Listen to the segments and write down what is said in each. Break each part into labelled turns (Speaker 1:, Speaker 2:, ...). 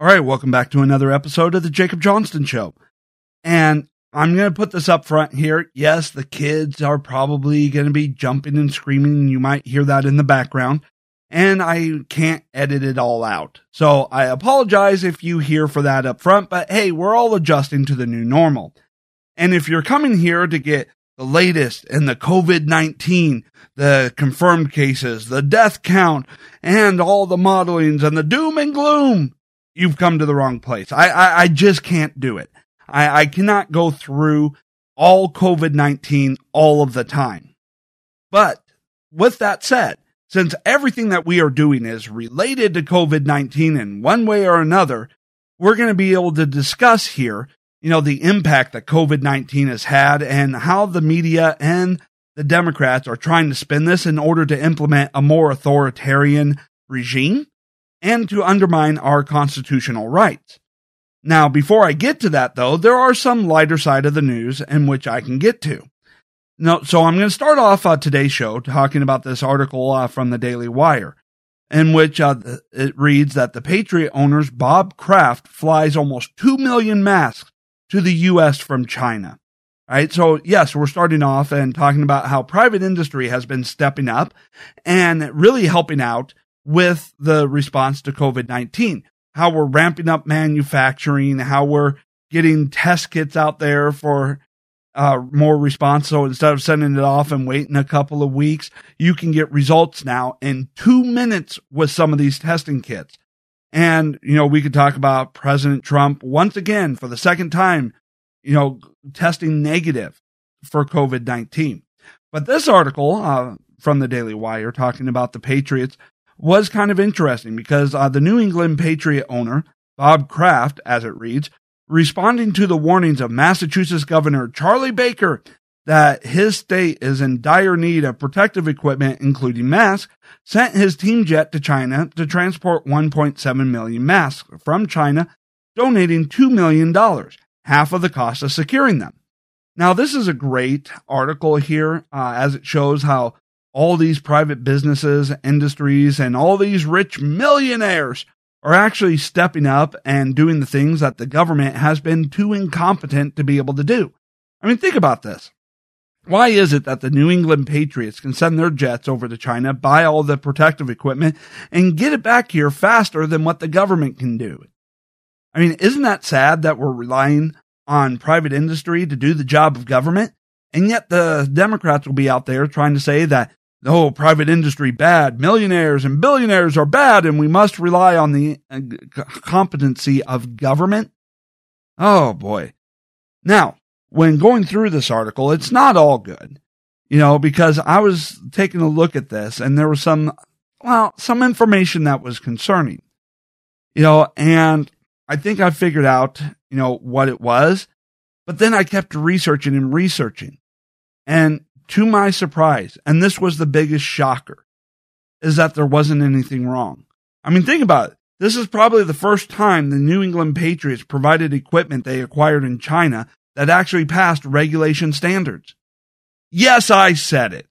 Speaker 1: All right, welcome back to another episode of the Jacob Johnston Show. And I'm going to put this up front here. Yes, the kids are probably going to be jumping and screaming. You might hear that in the background. And I can't edit it all out. So I apologize if you hear for that up front, but hey, we're all adjusting to the new normal. And if you're coming here to get the latest in the COVID 19, the confirmed cases, the death count, and all the modelings and the doom and gloom, you've come to the wrong place. I, I, I just can't do it. I, I cannot go through all COVID 19 all of the time. But with that said, since everything that we are doing is related to COVID 19 in one way or another, we're going to be able to discuss here, you know, the impact that COVID 19 has had and how the media and the Democrats are trying to spin this in order to implement a more authoritarian regime and to undermine our constitutional rights. Now, before I get to that though, there are some lighter side of the news in which I can get to. So I'm going to start off uh, today's show talking about this article uh, from the Daily Wire, in which uh, it reads that the Patriot owner's Bob Kraft flies almost 2 million masks to the U.S. from China. Right. So yes, we're starting off and talking about how private industry has been stepping up and really helping out with the response to COVID 19. How we're ramping up manufacturing, how we're getting test kits out there for uh, more response. So instead of sending it off and waiting a couple of weeks, you can get results now in two minutes with some of these testing kits. And, you know, we could talk about President Trump once again for the second time, you know, testing negative for COVID 19. But this article uh, from the Daily Wire talking about the Patriots was kind of interesting because uh, the New England Patriot owner, Bob Kraft, as it reads, responding to the warnings of Massachusetts Governor Charlie Baker that his state is in dire need of protective equipment, including masks, sent his team jet to China to transport 1.7 million masks from China, donating $2 million, half of the cost of securing them. Now, this is a great article here, uh, as it shows how all these private businesses, industries, and all these rich millionaires are actually stepping up and doing the things that the government has been too incompetent to be able to do. I mean, think about this. Why is it that the New England Patriots can send their jets over to China, buy all the protective equipment, and get it back here faster than what the government can do? I mean, isn't that sad that we're relying on private industry to do the job of government? And yet the Democrats will be out there trying to say that oh, private industry bad, millionaires and billionaires are bad, and we must rely on the uh, competency of government. Oh boy. Now, when going through this article, it's not all good, you know, because I was taking a look at this and there was some, well, some information that was concerning, you know, and I think I figured out, you know, what it was, but then I kept researching and researching. And to my surprise, and this was the biggest shocker, is that there wasn't anything wrong. I mean, think about it. This is probably the first time the New England Patriots provided equipment they acquired in China that actually passed regulation standards. Yes, I said it.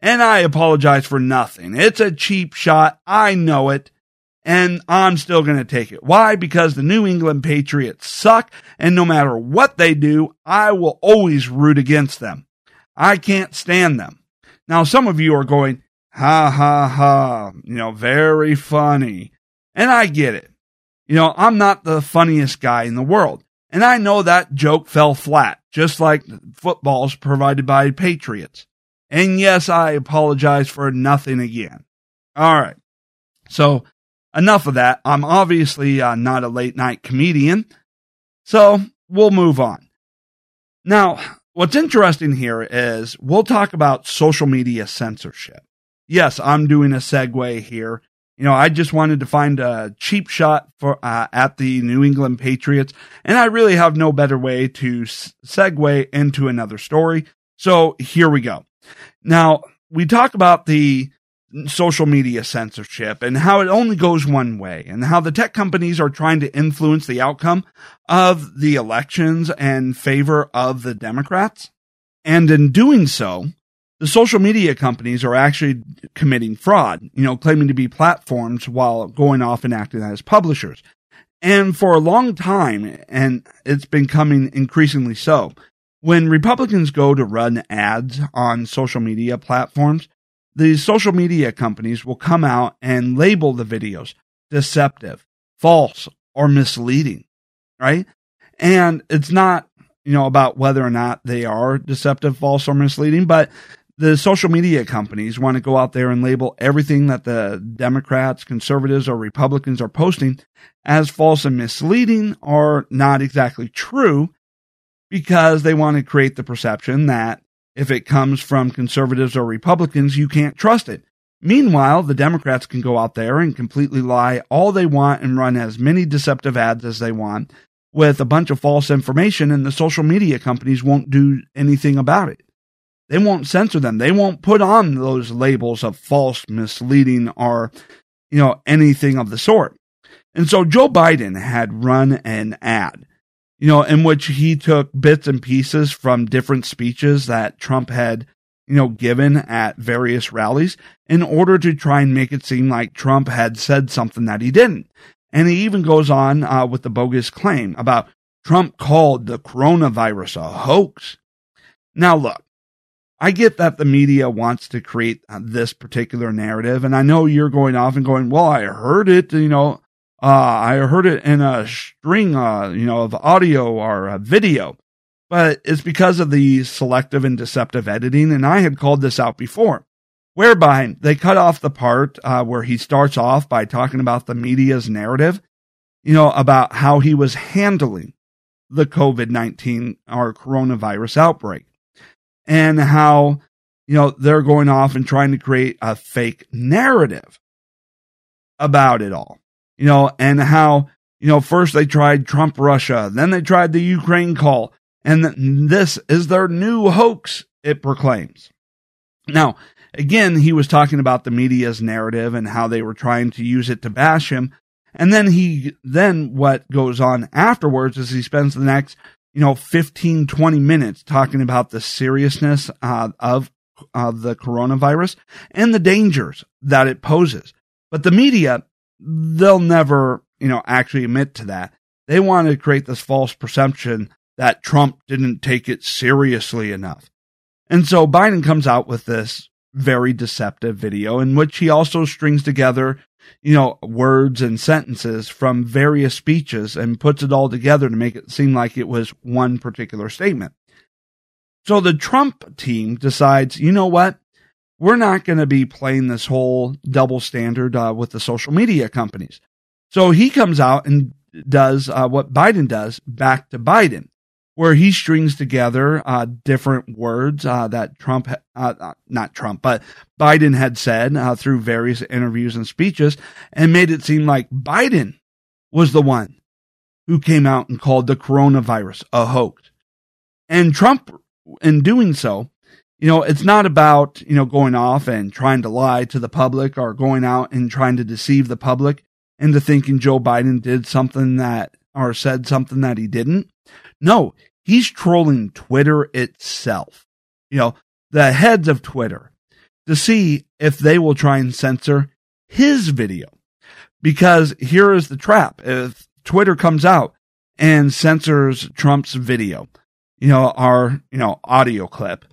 Speaker 1: And I apologize for nothing. It's a cheap shot. I know it. And I'm still going to take it. Why? Because the New England Patriots suck. And no matter what they do, I will always root against them. I can't stand them. Now, some of you are going, ha ha ha, you know, very funny. And I get it. You know, I'm not the funniest guy in the world. And I know that joke fell flat, just like footballs provided by Patriots. And yes, I apologize for nothing again. All right. So enough of that. I'm obviously uh, not a late night comedian. So we'll move on. Now, What's interesting here is we'll talk about social media censorship. Yes, I'm doing a segue here. You know, I just wanted to find a cheap shot for uh, at the New England Patriots, and I really have no better way to segue into another story. So here we go. Now we talk about the social media censorship and how it only goes one way and how the tech companies are trying to influence the outcome of the elections in favor of the Democrats. And in doing so, the social media companies are actually committing fraud, you know, claiming to be platforms while going off and acting as publishers. And for a long time, and it's been coming increasingly so, when Republicans go to run ads on social media platforms, the social media companies will come out and label the videos deceptive, false, or misleading, right? And it's not, you know, about whether or not they are deceptive, false, or misleading, but the social media companies want to go out there and label everything that the Democrats, conservatives, or Republicans are posting as false and misleading or not exactly true because they want to create the perception that if it comes from conservatives or Republicans, you can't trust it. Meanwhile, the Democrats can go out there and completely lie all they want and run as many deceptive ads as they want with a bunch of false information, and the social media companies won't do anything about it. They won't censor them. They won't put on those labels of false, misleading, or, you know, anything of the sort. And so Joe Biden had run an ad you know, in which he took bits and pieces from different speeches that Trump had, you know, given at various rallies in order to try and make it seem like Trump had said something that he didn't. And he even goes on uh, with the bogus claim about Trump called the coronavirus a hoax. Now, look, I get that the media wants to create uh, this particular narrative, and I know you're going off and going, well, I heard it, you know, uh, I heard it in a string, uh, you know, of audio or video, but it's because of the selective and deceptive editing. And I had called this out before, whereby they cut off the part uh, where he starts off by talking about the media's narrative, you know, about how he was handling the COVID 19 or coronavirus outbreak and how, you know, they're going off and trying to create a fake narrative about it all you know, and how, you know, first they tried Trump Russia, then they tried the Ukraine call, and this is their new hoax, it proclaims. Now, again, he was talking about the media's narrative and how they were trying to use it to bash him. And then he, then what goes on afterwards is he spends the next, you know, 15, 20 minutes talking about the seriousness uh, of uh, the coronavirus and the dangers that it poses. But the media they'll never, you know, actually admit to that. They want to create this false perception that Trump didn't take it seriously enough. And so Biden comes out with this very deceptive video in which he also strings together, you know, words and sentences from various speeches and puts it all together to make it seem like it was one particular statement. So the Trump team decides, you know what? We're not going to be playing this whole double standard uh, with the social media companies. So he comes out and does uh, what Biden does back to Biden, where he strings together uh, different words uh, that Trump, uh, uh, not Trump, but Biden had said through various interviews and speeches and made it seem like Biden was the one who came out and called the coronavirus a hoax. And Trump, in doing so, you know, it's not about, you know, going off and trying to lie to the public or going out and trying to deceive the public into thinking Joe Biden did something that or said something that he didn't. No, he's trolling Twitter itself. You know, the heads of Twitter to see if they will try and censor his video. Because here is the trap. If Twitter comes out and censors Trump's video, you know, our, you know, audio clip,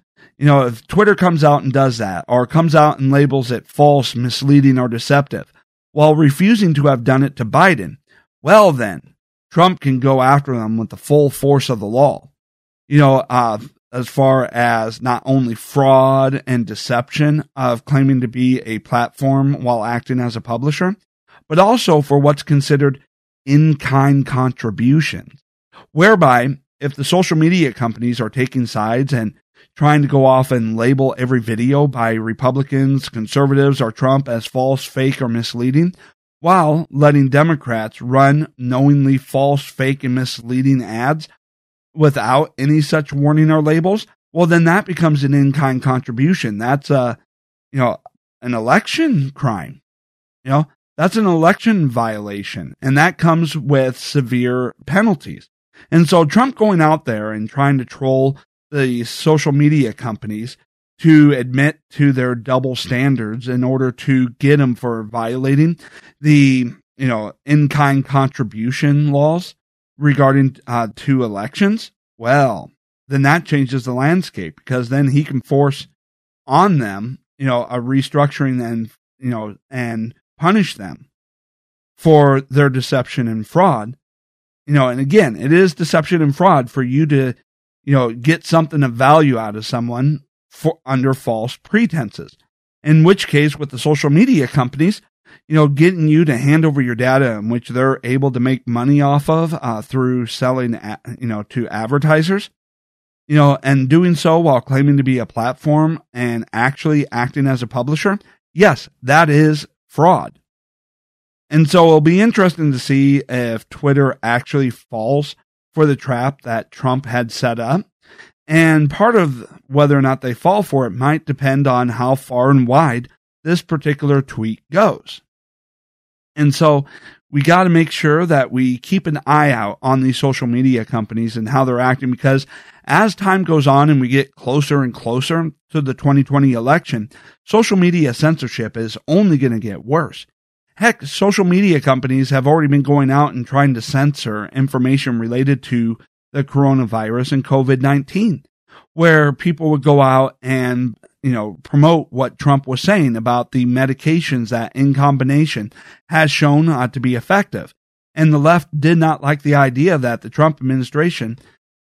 Speaker 1: you know, if Twitter comes out and does that, or comes out and labels it false, misleading, or deceptive, while refusing to have done it to Biden, well, then Trump can go after them with the full force of the law. You know, uh, as far as not only fraud and deception of claiming to be a platform while acting as a publisher, but also for what's considered in kind contributions, whereby if the social media companies are taking sides and trying to go off and label every video by Republicans, conservatives, or Trump as false, fake, or misleading, while letting Democrats run knowingly false, fake, and misleading ads without any such warning or labels, well, then that becomes an in kind contribution. That's a, you know, an election crime. You know, that's an election violation, and that comes with severe penalties. And so Trump going out there and trying to troll the social media companies to admit to their double standards in order to get them for violating the you know, in kind contribution laws regarding uh, to elections, well, then that changes the landscape because then he can force on them, you know, a restructuring and, you know, and punish them for their deception and fraud. You know, and again, it is deception and fraud for you to, you know, get something of value out of someone for under false pretenses. In which case, with the social media companies, you know, getting you to hand over your data in which they're able to make money off of uh, through selling, you know, to advertisers, you know, and doing so while claiming to be a platform and actually acting as a publisher. Yes, that is fraud. And so it'll be interesting to see if Twitter actually falls for the trap that Trump had set up. And part of whether or not they fall for it might depend on how far and wide this particular tweet goes. And so we got to make sure that we keep an eye out on these social media companies and how they're acting because as time goes on and we get closer and closer to the 2020 election, social media censorship is only going to get worse. Heck, social media companies have already been going out and trying to censor information related to the coronavirus and COVID 19, where people would go out and you know, promote what Trump was saying about the medications that in combination has shown uh, to be effective. And the left did not like the idea that the Trump administration,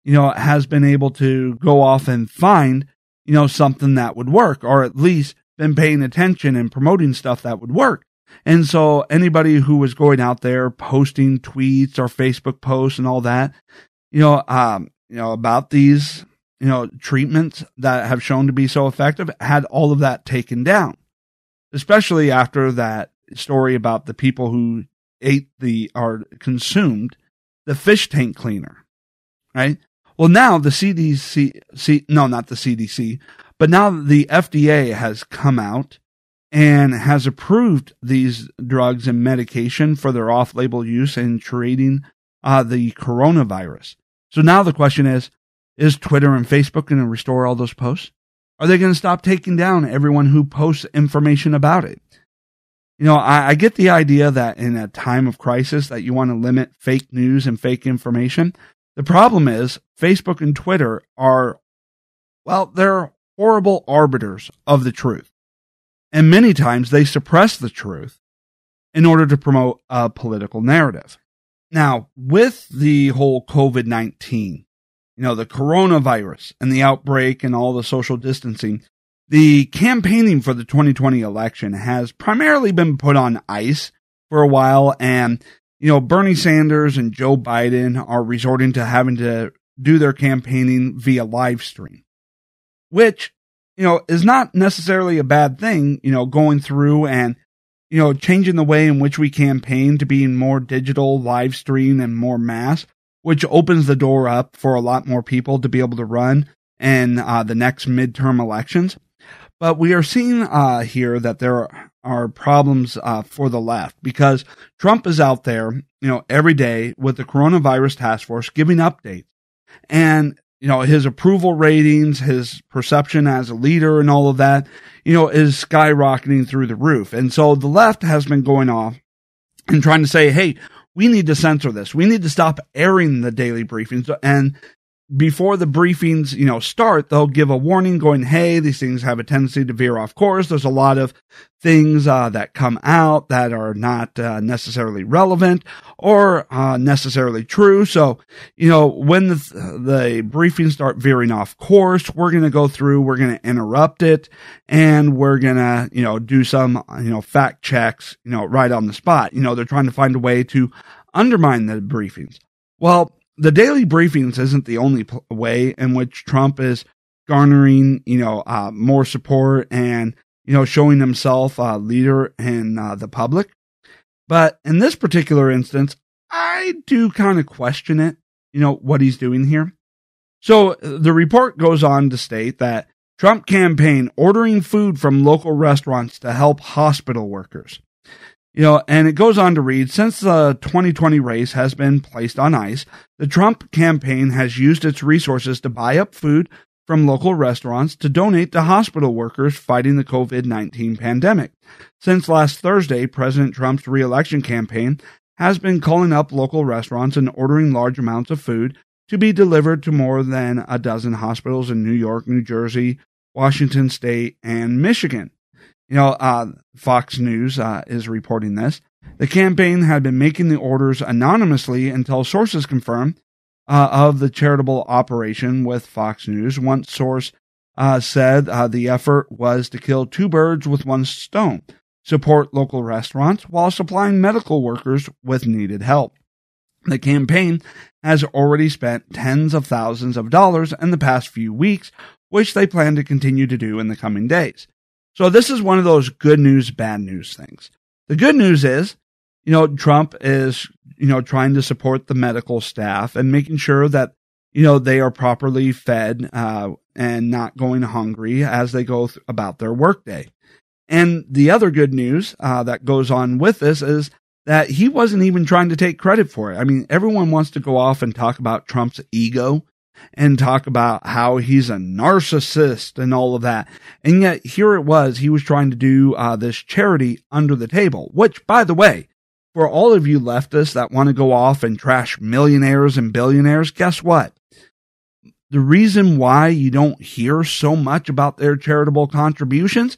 Speaker 1: you know, has been able to go off and find, you know, something that would work, or at least been paying attention and promoting stuff that would work. And so anybody who was going out there posting tweets or Facebook posts and all that, you know, um, you know, about these you know, treatments that have shown to be so effective had all of that taken down, especially after that story about the people who ate the or consumed the fish tank cleaner, right? Well, now the CDC, C, no, not the CDC, but now the FDA has come out and has approved these drugs and medication for their off-label use in treating uh, the coronavirus. So now the question is, is Twitter and Facebook going to restore all those posts? Are they going to stop taking down everyone who posts information about it? You know, I, I, get the idea that in a time of crisis that you want to limit fake news and fake information. The problem is Facebook and Twitter are, well, they're horrible arbiters of the truth. And many times they suppress the truth in order to promote a political narrative. Now, with the whole COVID 19 you know, the coronavirus and the outbreak and all the social distancing, the campaigning for the 2020 election has primarily been put on ice for a while. And, you know, Bernie Sanders and Joe Biden are resorting to having to do their campaigning via live stream, which, you know, is not necessarily a bad thing, you know, going through and, you know, changing the way in which we campaign to being more digital, live stream, and more mass which opens the door up for a lot more people to be able to run in uh, the next midterm elections. But we are seeing uh, here that there are problems uh, for the left because Trump is out there, you know, every day with the coronavirus task force giving updates. And, you know, his approval ratings, his perception as a leader and all of that, you know, is skyrocketing through the roof. And so the left has been going off and trying to say, hey, we need to censor this. We need to stop airing the daily briefings. And before the briefings, you know, start, they'll give a warning going, Hey, these things have a tendency to veer off course. There's a lot of things, uh, that come out that are not uh, necessarily relevant or, uh, necessarily true. So, you know, when the, the briefings start veering off course, we're going to go through, we're going to interrupt it and we're going to, you know, do some, you know, fact checks, you know, right on the spot. You know, they're trying to find a way to undermine the briefings. Well, the daily briefings isn't the only way in which Trump is garnering, you know, uh, more support and, you know, showing himself a leader in uh, the public. But in this particular instance, I do kind of question it, you know, what he's doing here. So the report goes on to state that Trump campaign ordering food from local restaurants to help hospital workers. You know, and it goes on to read since the 2020 race has been placed on ice, the Trump campaign has used its resources to buy up food from local restaurants to donate to hospital workers fighting the COVID 19 pandemic. Since last Thursday, President Trump's reelection campaign has been calling up local restaurants and ordering large amounts of food to be delivered to more than a dozen hospitals in New York, New Jersey, Washington State, and Michigan. You know, uh, Fox News uh, is reporting this. The campaign had been making the orders anonymously until sources confirmed uh, of the charitable operation with Fox News. One source uh, said uh, the effort was to kill two birds with one stone, support local restaurants while supplying medical workers with needed help. The campaign has already spent tens of thousands of dollars in the past few weeks, which they plan to continue to do in the coming days. So this is one of those good news, bad news things. The good news is, you know, Trump is, you know, trying to support the medical staff and making sure that, you know, they are properly fed, uh, and not going hungry as they go th- about their workday. And the other good news, uh, that goes on with this is that he wasn't even trying to take credit for it. I mean, everyone wants to go off and talk about Trump's ego and talk about how he's a narcissist and all of that. And yet here it was, he was trying to do uh, this charity under the table, which, by the way, for all of you leftists that want to go off and trash millionaires and billionaires, guess what? The reason why you don't hear so much about their charitable contributions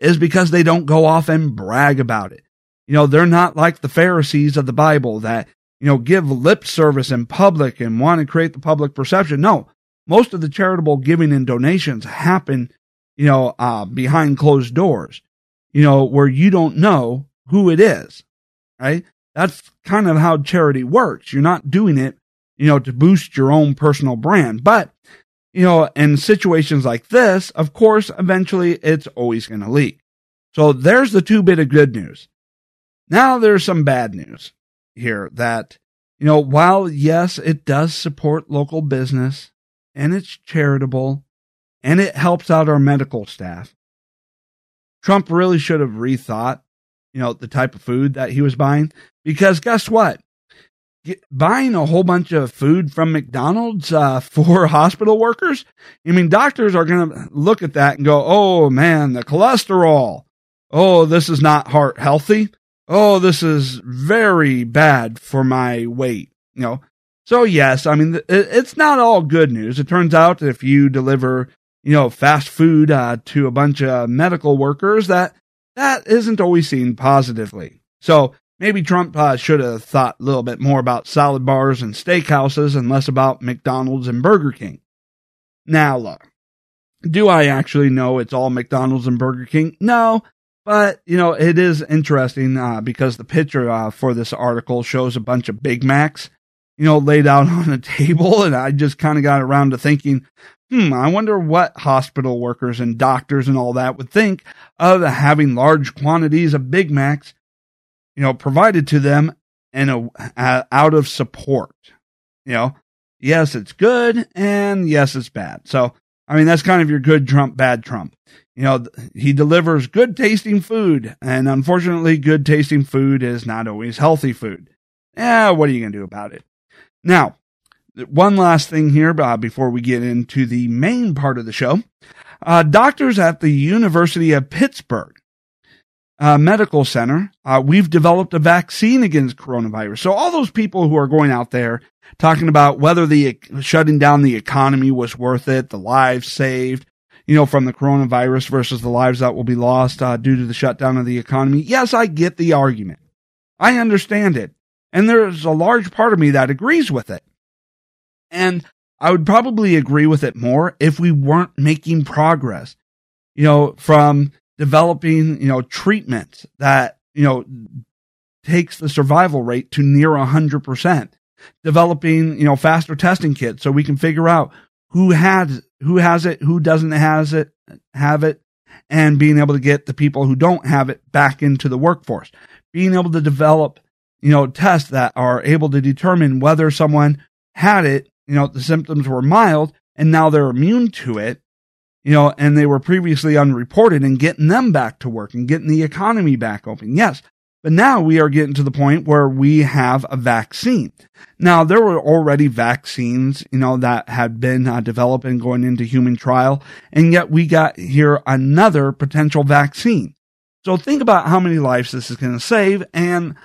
Speaker 1: is because they don't go off and brag about it. You know, they're not like the Pharisees of the Bible that, you know, give lip service in public and want to create the public perception. No, most of the charitable giving and donations happen, you know, uh, behind closed doors, you know, where you don't know who it is, right? That's kind of how charity works. You're not doing it, you know, to boost your own personal brand. But, you know, in situations like this, of course, eventually it's always going to leak. So there's the two bit of good news. Now there's some bad news here that, you know, while yes, it does support local business and it's charitable and it helps out our medical staff, Trump really should have rethought, you know, the type of food that he was buying because guess what? Get, buying a whole bunch of food from McDonald's uh, for hospital workers, I mean, doctors are going to look at that and go, oh man, the cholesterol. Oh, this is not heart healthy oh, this is very bad for my weight. You know, so yes, I mean, it's not all good news. It turns out if you deliver, you know, fast food uh, to a bunch of medical workers, that that isn't always seen positively. So maybe Trump uh, should have thought a little bit more about salad bars and steakhouses and less about McDonald's and Burger King. Now, look, do I actually know it's all McDonald's and Burger King? No, but, you know, it is interesting uh, because the picture uh, for this article shows a bunch of Big Macs, you know, laid out on a table. And I just kind of got around to thinking, hmm, I wonder what hospital workers and doctors and all that would think of having large quantities of Big Macs, you know, provided to them and uh, out of support. You know, yes, it's good and yes, it's bad. So, I mean, that's kind of your good Trump, bad Trump you know, he delivers good tasting food, and unfortunately, good tasting food is not always healthy food. Yeah, what are you going to do about it? Now, one last thing here uh, before we get into the main part of the show. Uh, doctors at the University of Pittsburgh uh, Medical Center, uh, we've developed a vaccine against coronavirus. So all those people who are going out there talking about whether the shutting down the economy was worth it, the lives saved, you know, from the coronavirus versus the lives that will be lost uh, due to the shutdown of the economy. Yes, I get the argument. I understand it. And there's a large part of me that agrees with it. And I would probably agree with it more if we weren't making progress, you know, from developing, you know, treatments that, you know, takes the survival rate to near 100%. Developing, you know, faster testing kits so we can figure out who had who has it, who doesn't has it, have it, and being able to get the people who don't have it back into the workforce. Being able to develop, you know, tests that are able to determine whether someone had it, you know, the symptoms were mild and now they're immune to it, you know, and they were previously unreported and getting them back to work and getting the economy back open. Yes, But now we are getting to the point where we have a vaccine. Now, there were already vaccines, you know, that had been uh, developed and going into human trial. And yet we got here another potential vaccine. So think about how many lives this is going to save. And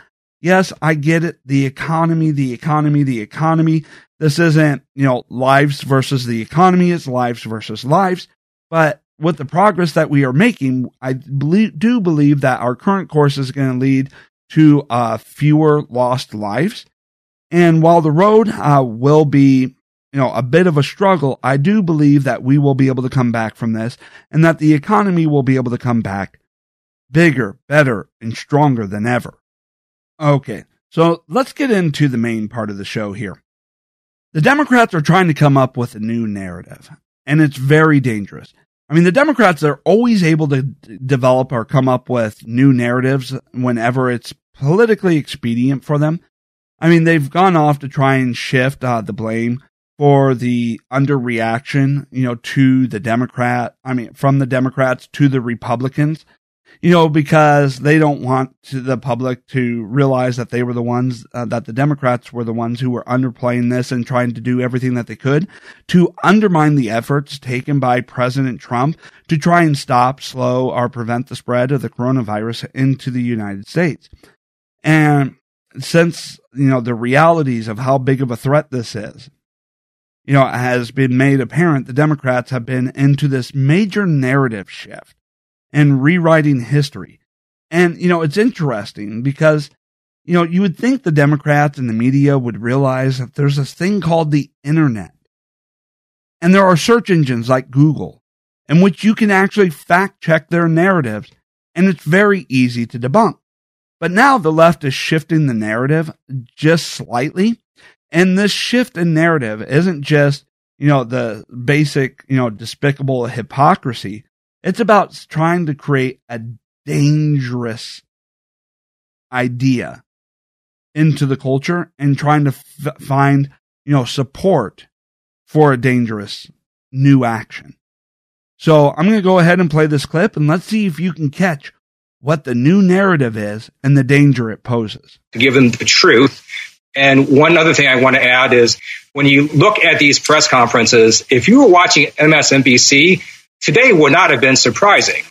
Speaker 1: yes, I get it. The economy, the economy, the economy. This isn't, you know, lives versus the economy. It's lives versus lives. But with the progress that we are making, I believe, do believe that our current course is going to lead to uh, fewer lost lives. And while the road uh, will be, you know, a bit of a struggle, I do believe that we will be able to come back from this and that the economy will be able to come back bigger, better, and stronger than ever. Okay, so let's get into the main part of the show here. The Democrats are trying to come up with a new narrative, and it's very dangerous. I mean, the Democrats are always able to d- develop or come up with new narratives whenever it's politically expedient for them. I mean, they've gone off to try and shift uh, the blame for the underreaction, you know, to the Democrat, I mean, from the Democrats to the Republicans you know, because they don't want the public to realize that they were the ones, uh, that the Democrats were the ones who were underplaying this and trying to do everything that they could to undermine the efforts taken by President Trump to try and stop, slow, or prevent the spread of the coronavirus into the United States. And since, you know, the realities of how big of a threat this is, you know, has been made apparent, the Democrats have been into this major narrative shift and rewriting history. And, you know, it's interesting because, you know, you would think the Democrats and the media would realize that there's this thing called the internet. And there are search engines like Google in which you can actually fact check their narratives and it's very easy to debunk. But now the left is shifting the narrative just slightly. And this shift in narrative isn't just, you know, the basic, you know, despicable hypocrisy, it's about trying to create a dangerous idea into the culture and trying to f- find, you know, support for a dangerous new action. So I'm going to go ahead and play this clip and let's see if you can catch what the new narrative is and the danger it poses.
Speaker 2: Given the truth. And one other thing I want to add is when you look at these press conferences, if you were watching MSNBC, today would not have been surprising.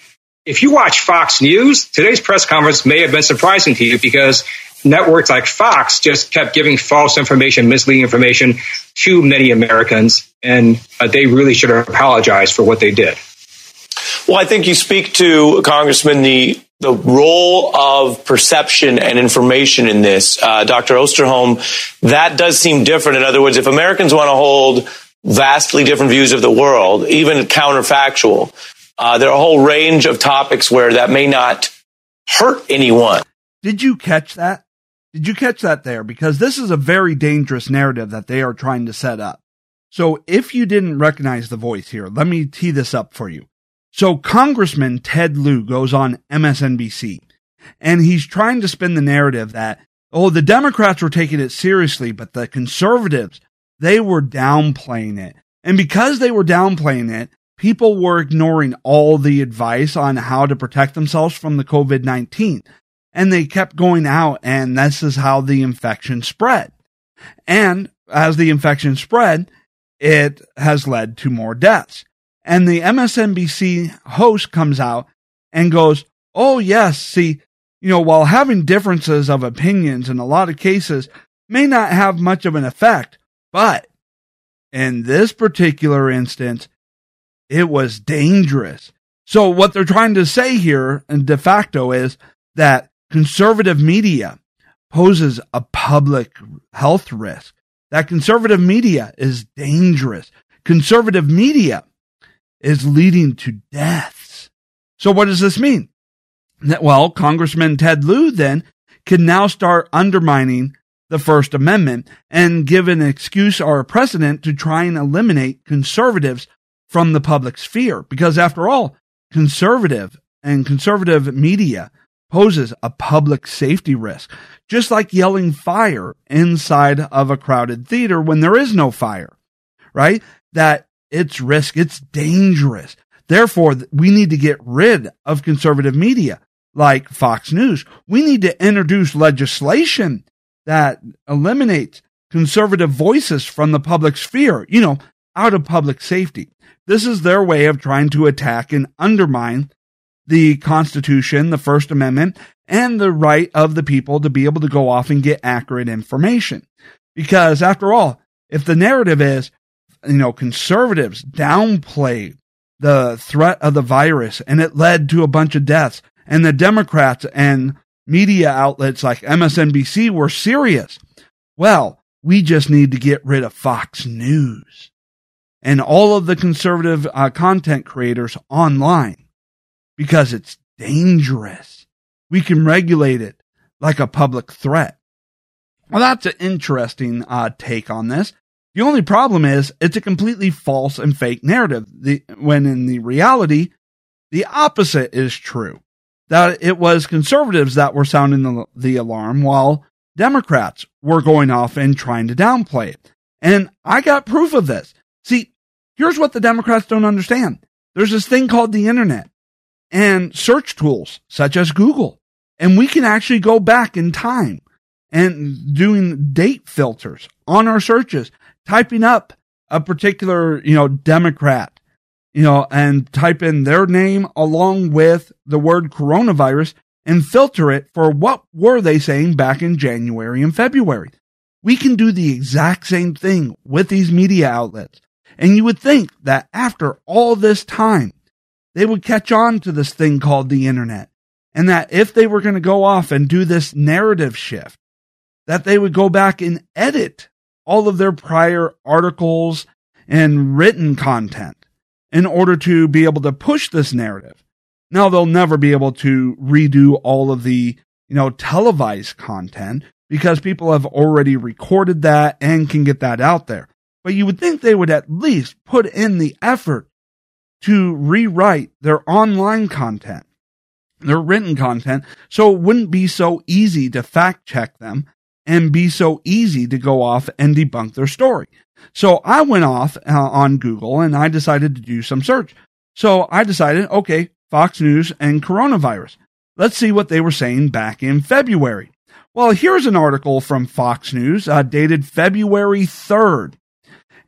Speaker 2: If you watch Fox News, today's press conference may have been surprising to you because networks like Fox just kept giving false information, misleading information to many Americans, and uh, they really should have apologized for what they did.
Speaker 3: Well, I think you speak to Congressman the the role of perception and information in this, uh, Dr. Osterholm. That does seem different. In other words, if Americans want to hold vastly different views of the world, even counterfactual. Uh, there are a whole range of topics where that may not hurt anyone.
Speaker 1: Did you catch that? Did you catch that there? Because this is a very dangerous narrative that they are trying to set up. So if you didn't recognize the voice here, let me tee this up for you. So Congressman Ted Lieu goes on MSNBC and he's trying to spin the narrative that, oh, the Democrats were taking it seriously, but the conservatives they were downplaying it. And because they were downplaying it, people were ignoring all the advice on how to protect themselves from the COVID 19. And they kept going out, and this is how the infection spread. And as the infection spread, it has led to more deaths. And the MSNBC host comes out and goes, Oh, yes, see, you know, while having differences of opinions in a lot of cases may not have much of an effect, but in this particular instance, it was dangerous. So what they're trying to say here and de facto is that conservative media poses a public health risk. That conservative media is dangerous. Conservative media is leading to deaths. So what does this mean? That, well, Congressman Ted Lieu then can now start undermining the First Amendment and give an excuse or a precedent to try and eliminate conservatives from the public sphere. Because after all, conservative and conservative media poses a public safety risk, just like yelling fire inside of a crowded theater when there is no fire, right? That it's risk, it's dangerous. Therefore, we need to get rid of conservative media. like Fox News. We need to introduce legislation that eliminates conservative voices from the public sphere, you know, out of public safety. This is their way of trying to attack and undermine the Constitution, the First Amendment, and the right of the people to be able to go off and get accurate information. Because after all, if the narrative is, you know, conservatives downplay the threat of the virus and it led to a bunch of deaths, and the Democrats and media outlets like MSNBC were serious. Well, we just need to get rid of Fox News and all of the conservative uh, content creators online because it's dangerous. We can regulate it like a public threat. Well, that's an interesting uh, take on this. The only problem is it's a completely false and fake narrative. The, when in the reality, the opposite is true. That it was conservatives that were sounding the, the alarm while Democrats were going off and trying to downplay it. And I got proof of this. See, here's what the Democrats don't understand. There's this thing called the internet and search tools such as Google. And we can actually go back in time and doing date filters on our searches, typing up a particular, you know, Democrat, you know, and type in their name along with the word coronavirus and filter it for what were they saying back in January and February. We can do the exact same thing with these media outlets. And you would think that after all this time, they would catch on to this thing called the internet. And that if they were going to go off and do this narrative shift, that they would go back and edit all of their prior articles and written content in order to be able to push this narrative. Now they'll never be able to redo all of the, you know, televised content because people have already recorded that and can get that out there. But you would think they would at least put in the effort to rewrite their online content, their written content, so it wouldn't be so easy to fact check them and be so easy to go off and debunk their story. So I went off uh, on Google and I decided to do some search. So I decided, okay, Fox News and coronavirus. Let's see what they were saying back in February. Well, here's an article from Fox News uh, dated February 3rd.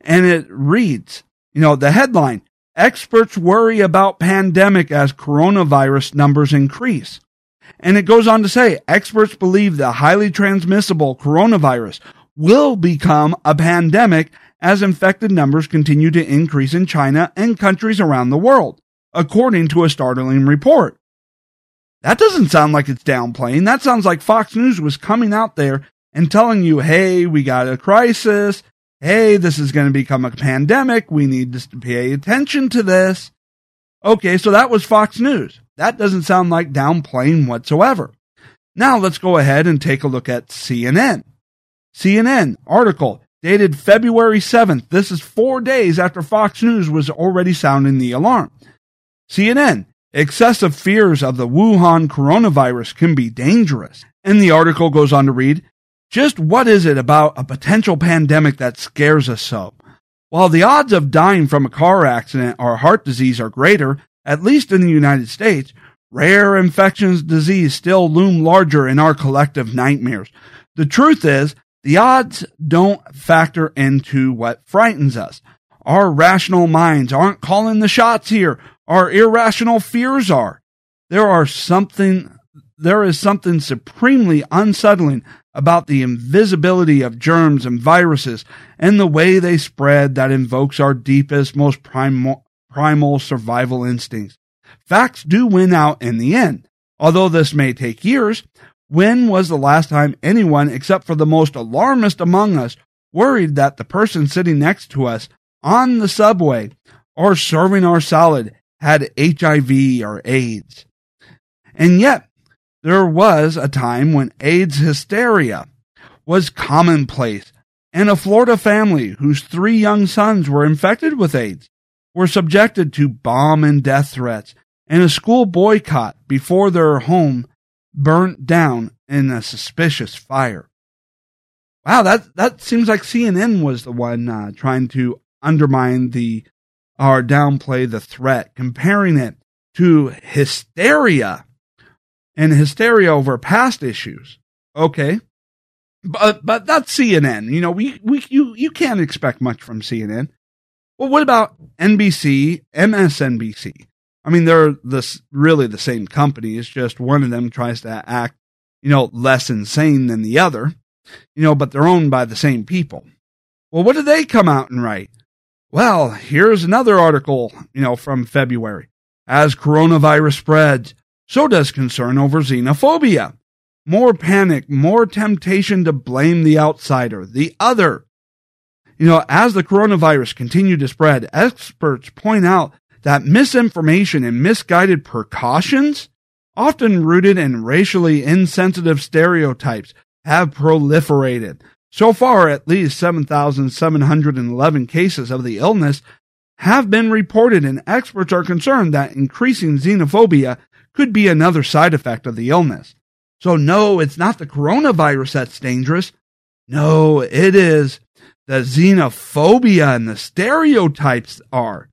Speaker 1: And it reads, you know, the headline, experts worry about pandemic as coronavirus numbers increase. And it goes on to say experts believe the highly transmissible coronavirus will become a pandemic as infected numbers continue to increase in China and countries around the world, according to a startling report. That doesn't sound like it's downplaying. That sounds like Fox News was coming out there and telling you, hey, we got a crisis. Hey, this is going to become a pandemic. We need to pay attention to this. Okay, so that was Fox News. That doesn't sound like downplaying whatsoever. Now let's go ahead and take a look at CNN. CNN article dated February 7th. This is four days after Fox News was already sounding the alarm. CNN, excessive fears of the Wuhan coronavirus can be dangerous. And the article goes on to read, just what is it about a potential pandemic that scares us so? While the odds of dying from a car accident or heart disease are greater, at least in the United States, rare infectious disease still loom larger in our collective nightmares. The truth is, the odds don't factor into what frightens us. Our rational minds aren't calling the shots here. Our irrational fears are. There are something, there is something supremely unsettling about the invisibility of germs and viruses and the way they spread that invokes our deepest, most primal, primal survival instincts. Facts do win out in the end. Although this may take years, when was the last time anyone, except for the most alarmist among us, worried that the person sitting next to us on the subway or serving our salad had HIV or AIDS? And yet, there was a time when AIDS hysteria was commonplace, and a Florida family whose three young sons were infected with AIDS were subjected to bomb and death threats and a school boycott before their home burnt down in a suspicious fire. Wow, that that seems like CNN was the one uh, trying to undermine the or downplay the threat, comparing it to hysteria. and hysteria over past issues. Okay. But, but that's CNN. You know, we, we, you, you can't expect much from CNN. Well, what about NBC, MSNBC? I mean, they're this really the same company. It's just one of them tries to act, you know, less insane than the other, you know, but they're owned by the same people. Well, what did they come out and write? Well, here's another article, you know, from February. As coronavirus spreads, so does concern over xenophobia. More panic, more temptation to blame the outsider, the other. You know, as the coronavirus continued to spread, experts point out that misinformation and misguided precautions, often rooted in racially insensitive stereotypes, have proliferated. So far, at least 7,711 cases of the illness have been reported, and experts are concerned that increasing xenophobia could be another side effect of the illness. So, no, it's not the coronavirus that's dangerous. No, it is the xenophobia and the stereotypes are.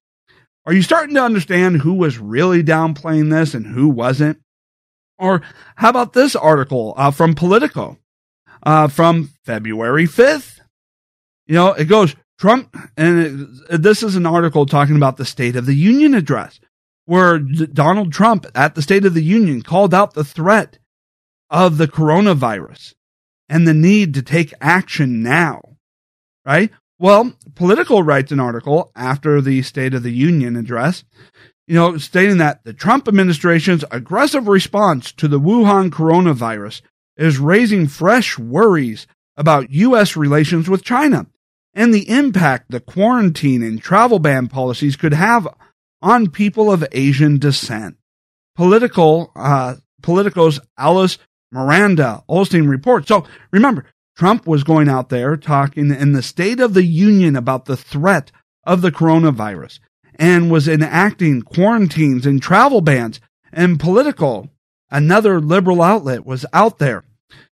Speaker 1: Are you starting to understand who was really downplaying this and who wasn't? Or how about this article uh, from Politico uh, from February 5th? You know, it goes, Trump, and it, this is an article talking about the State of the Union address, where Donald Trump at the State of the Union called out the threat of the coronavirus and the need to take action now, right? Well, Politico writes an article after the State of the Union address, you know, stating that the Trump administration's aggressive response to the Wuhan coronavirus is raising fresh worries about U.S. relations with China and the impact the quarantine and travel ban policies could have on people of Asian descent. Political, uh, Politico's Alice Miranda Ollstein reports. So remember, Trump was going out there talking in the State of the Union about the threat of the coronavirus and was enacting quarantines and travel bans and Politico. another liberal outlet was out there,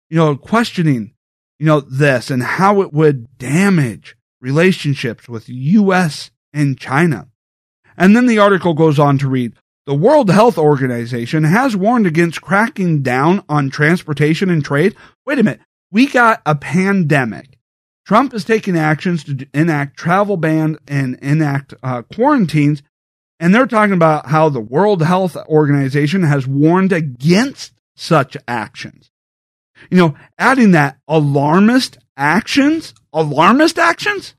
Speaker 1: you know, questioning you know, this and how it would damage relationships with U.S. and China. And then the article goes on to read, the World Health Organization has warned against cracking down on transportation and trade. Wait a minute. We got a pandemic. Trump is taking actions to enact travel ban and enact uh, quarantines. And they're talking about how the World Health Organization has warned against such actions you know, adding that alarmist actions, alarmist actions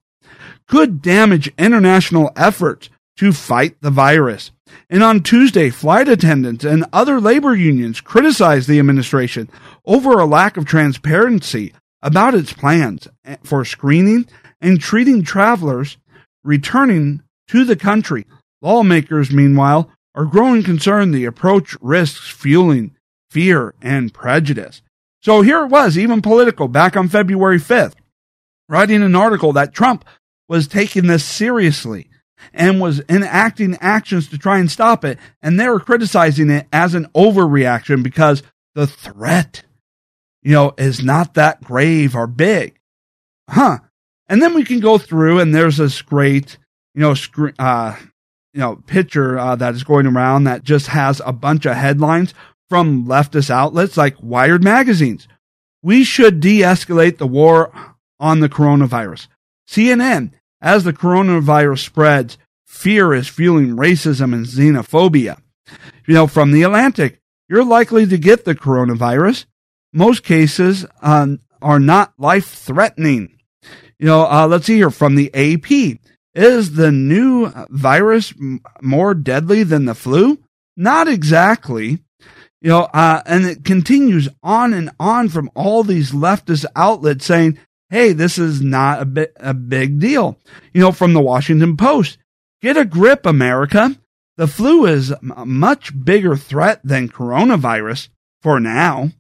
Speaker 1: could damage international efforts to fight the virus. And on Tuesday, flight attendants and other labor unions criticized the administration over a lack of transparency about its plans for screening and treating travelers returning to the country. Lawmakers, meanwhile, are growing concerned the approach risks fueling fear and prejudice. So here it was, even Politico, back on February 5th, writing an article that Trump was taking this seriously and was enacting actions to try and stop it. And they were criticizing it as an overreaction because the threat, you know, is not that grave or big. Huh. And then we can go through and there's this great, you know, screen, uh, you know, picture uh, that is going around that just has a bunch of headlines from leftist outlets like Wired magazines. We should de escalate the war on the coronavirus. CNN, as the coronavirus spreads, fear is fueling racism and xenophobia. You know, from the Atlantic, you're likely to get the coronavirus. Most cases um, are not life threatening. You know, uh, let's see here from the AP. Is the new virus more deadly than the flu? Not exactly. You know, uh, and it continues on and on from all these leftist outlets saying, hey, this is not a, bi- a big deal. You know, from the Washington Post, get a grip, America. The flu is a much bigger threat than coronavirus for now.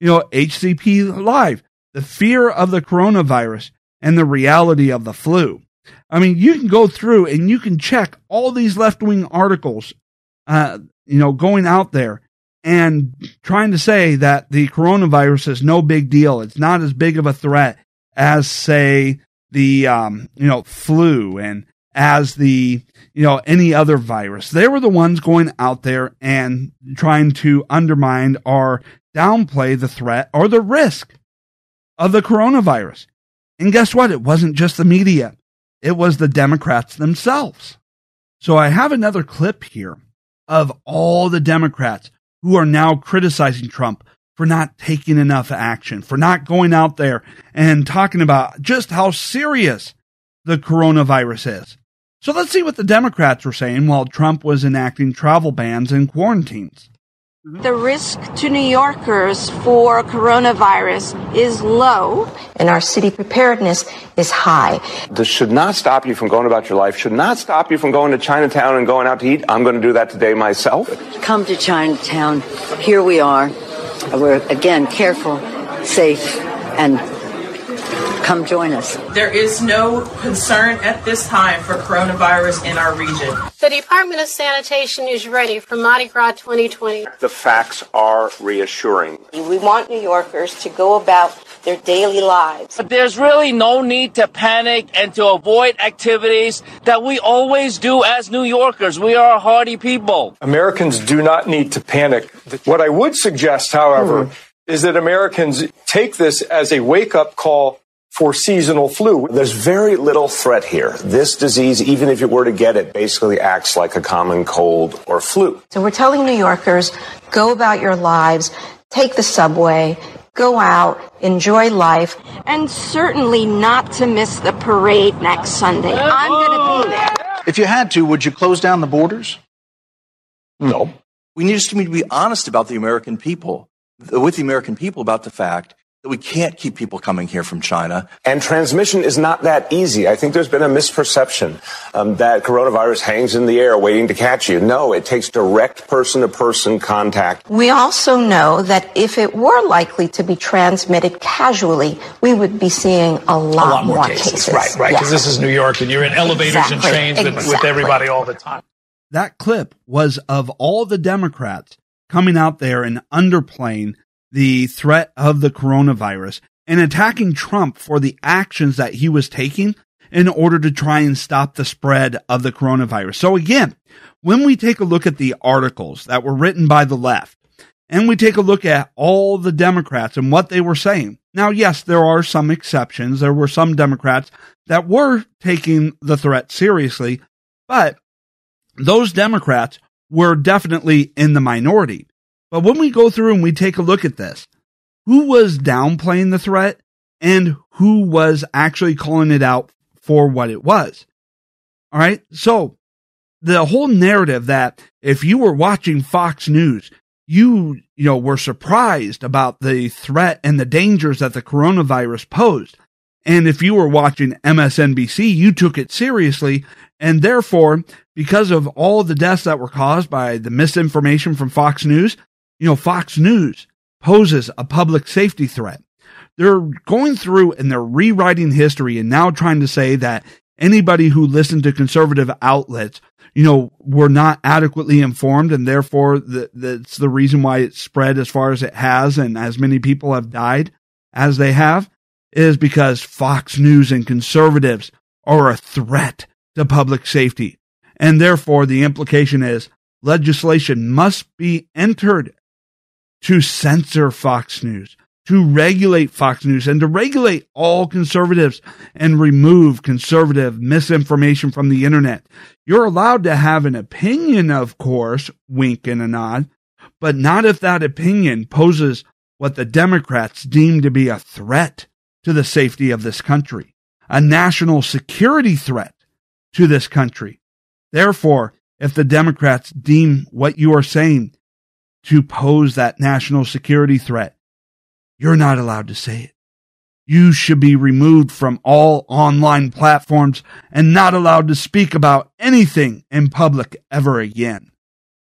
Speaker 1: You know, HCP Live, the fear of the coronavirus and the reality of the flu. I mean, you can go through and you can check all these left wing articles, uh, you know, going out there and trying to say that the coronavirus is no big deal. It's not as big of a threat as, say, the um, you know flu and as the, you know, any other virus. They were the ones going out there and trying to undermine or downplay the threat or the risk of the coronavirus. And guess what? It wasn't just the media. It was the Democrats themselves. So I have another clip here of all the Democrats who are now criticizing Trump for not taking enough action, for not going out there and talking about just how serious the coronavirus is. So let's see what the Democrats were saying while Trump was enacting travel bans and quarantines.
Speaker 4: The risk to New Yorkers for coronavirus is low.
Speaker 5: And our city preparedness is high.
Speaker 6: This should not stop you from going about your life, should not stop you from going to Chinatown and going out to eat. I'm going to do that today myself.
Speaker 7: Come to Chinatown. Here we are. We're, again, careful, safe, and come join us.
Speaker 8: There is no concern at this time for coronavirus in our region.
Speaker 9: The Department of Sanitation is ready for Mardi Gras 2020.
Speaker 6: The facts are reassuring.
Speaker 4: We want New Yorkers to go about their daily lives.
Speaker 10: But there's really no need to panic and to avoid activities that we always do as New Yorkers. We are a hardy people.
Speaker 11: Americans do not need to panic. What I would suggest, however, mm. is that Americans take this as a wake up call for seasonal flu.
Speaker 6: There's very little threat here. This disease, even if you were to get it, basically acts like a common cold or flu.
Speaker 5: So we're telling New Yorkers, go about your lives, take the subway, go out, enjoy life.
Speaker 4: And certainly not to miss the parade next Sunday. I'm going to be there.
Speaker 12: If you had to, would you close down the borders?
Speaker 6: No.
Speaker 12: We need to be honest about the American people, with the American people about the fact that we can't keep people coming here from China.
Speaker 6: And transmission is not that easy. I think there's been a misperception um, that coronavirus hangs in the air waiting to catch you. No, it takes direct person to person contact.
Speaker 5: We also know that if it were likely to be transmitted casually, we would be seeing a lot, a
Speaker 13: lot more,
Speaker 5: more
Speaker 13: cases.
Speaker 5: cases.
Speaker 13: Right, right. Because yes. this is New York and you're in elevators exactly. and trains exactly. with, with everybody all the time.
Speaker 1: That clip was of all the Democrats coming out there and underplaying the threat of the coronavirus and attacking Trump for the actions that he was taking in order to try and stop the spread of the coronavirus. So again, when we take a look at the articles that were written by the left and we take a look at all the Democrats and what they were saying. Now, yes, there are some exceptions. There were some Democrats that were taking the threat seriously, but those Democrats were definitely in the minority. But when we go through and we take a look at this, who was downplaying the threat and who was actually calling it out for what it was? All right. So the whole narrative that if you were watching Fox News, you, you know, were surprised about the threat and the dangers that the coronavirus posed. And if you were watching MSNBC, you took it seriously. And therefore, because of all the deaths that were caused by the misinformation from Fox News, you know, Fox News poses a public safety threat. They're going through and they're rewriting history and now trying to say that anybody who listened to conservative outlets, you know, were not adequately informed and therefore the, that's the reason why it spread as far as it has and as many people have died as they have is because Fox News and conservatives are a threat to public safety. And therefore the implication is legislation must be entered to censor Fox News, to regulate Fox News, and to regulate all conservatives and remove conservative misinformation from the internet. You're allowed to have an opinion, of course, wink and a nod, but not if that opinion poses what the Democrats deem to be a threat to the safety of this country, a national security threat to this country. Therefore, if the Democrats deem what you are saying to pose that national security threat. You're not allowed to say it. You should be removed from all online platforms and not allowed to speak about anything in public ever again.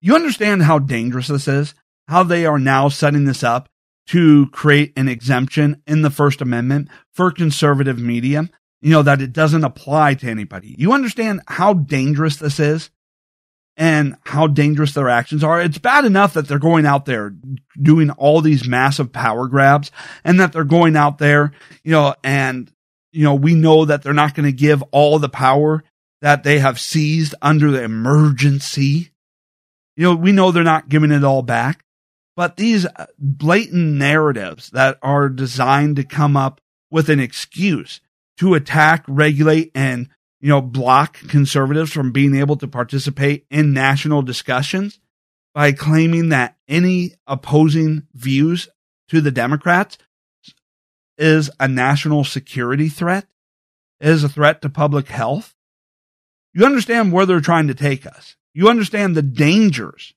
Speaker 1: You understand how dangerous this is? How they are now setting this up to create an exemption in the First Amendment for conservative media, you know, that it doesn't apply to anybody. You understand how dangerous this is? And how dangerous their actions are. It's bad enough that they're going out there doing all these massive power grabs and that they're going out there, you know, and, you know, we know that they're not going to give all the power that they have seized under the emergency. You know, we know they're not giving it all back, but these uh, blatant narratives that are designed to come up with an excuse to attack, regulate, and, you know, block conservatives from being able to participate in national discussions by claiming that any opposing views to the Democrats is a national security threat, is a threat to public health. You understand where they're trying to take us. You understand the dangers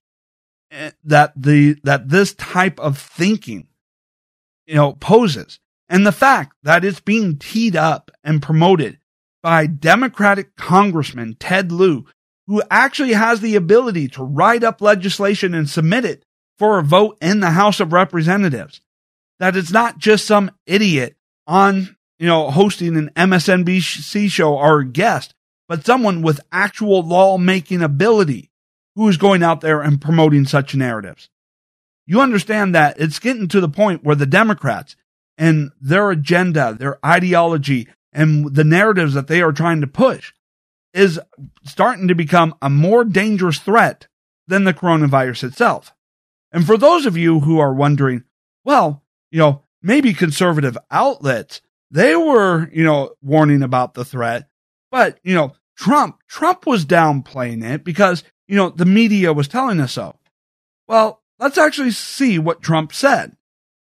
Speaker 1: eh, that the that this type of thinking you know poses and the fact that it's being teed up and promoted by Democratic Congressman Ted Lieu who actually has the ability to write up legislation and submit it for a vote in the House of Representatives. That it's not just some idiot on, you know, hosting an MSNBC show or a guest, but someone with actual lawmaking ability who is going out there and promoting such narratives. You understand that it's getting to the point where the Democrats and their agenda, their ideology, and the narratives that they are trying to push is starting to become a more dangerous threat than the coronavirus itself. And for those of you who are wondering, well, you know, maybe conservative outlets, they were, you know, warning about the threat, but, you know, Trump, Trump was downplaying it because, you know, the media was telling us so. Well, let's actually see what Trump said.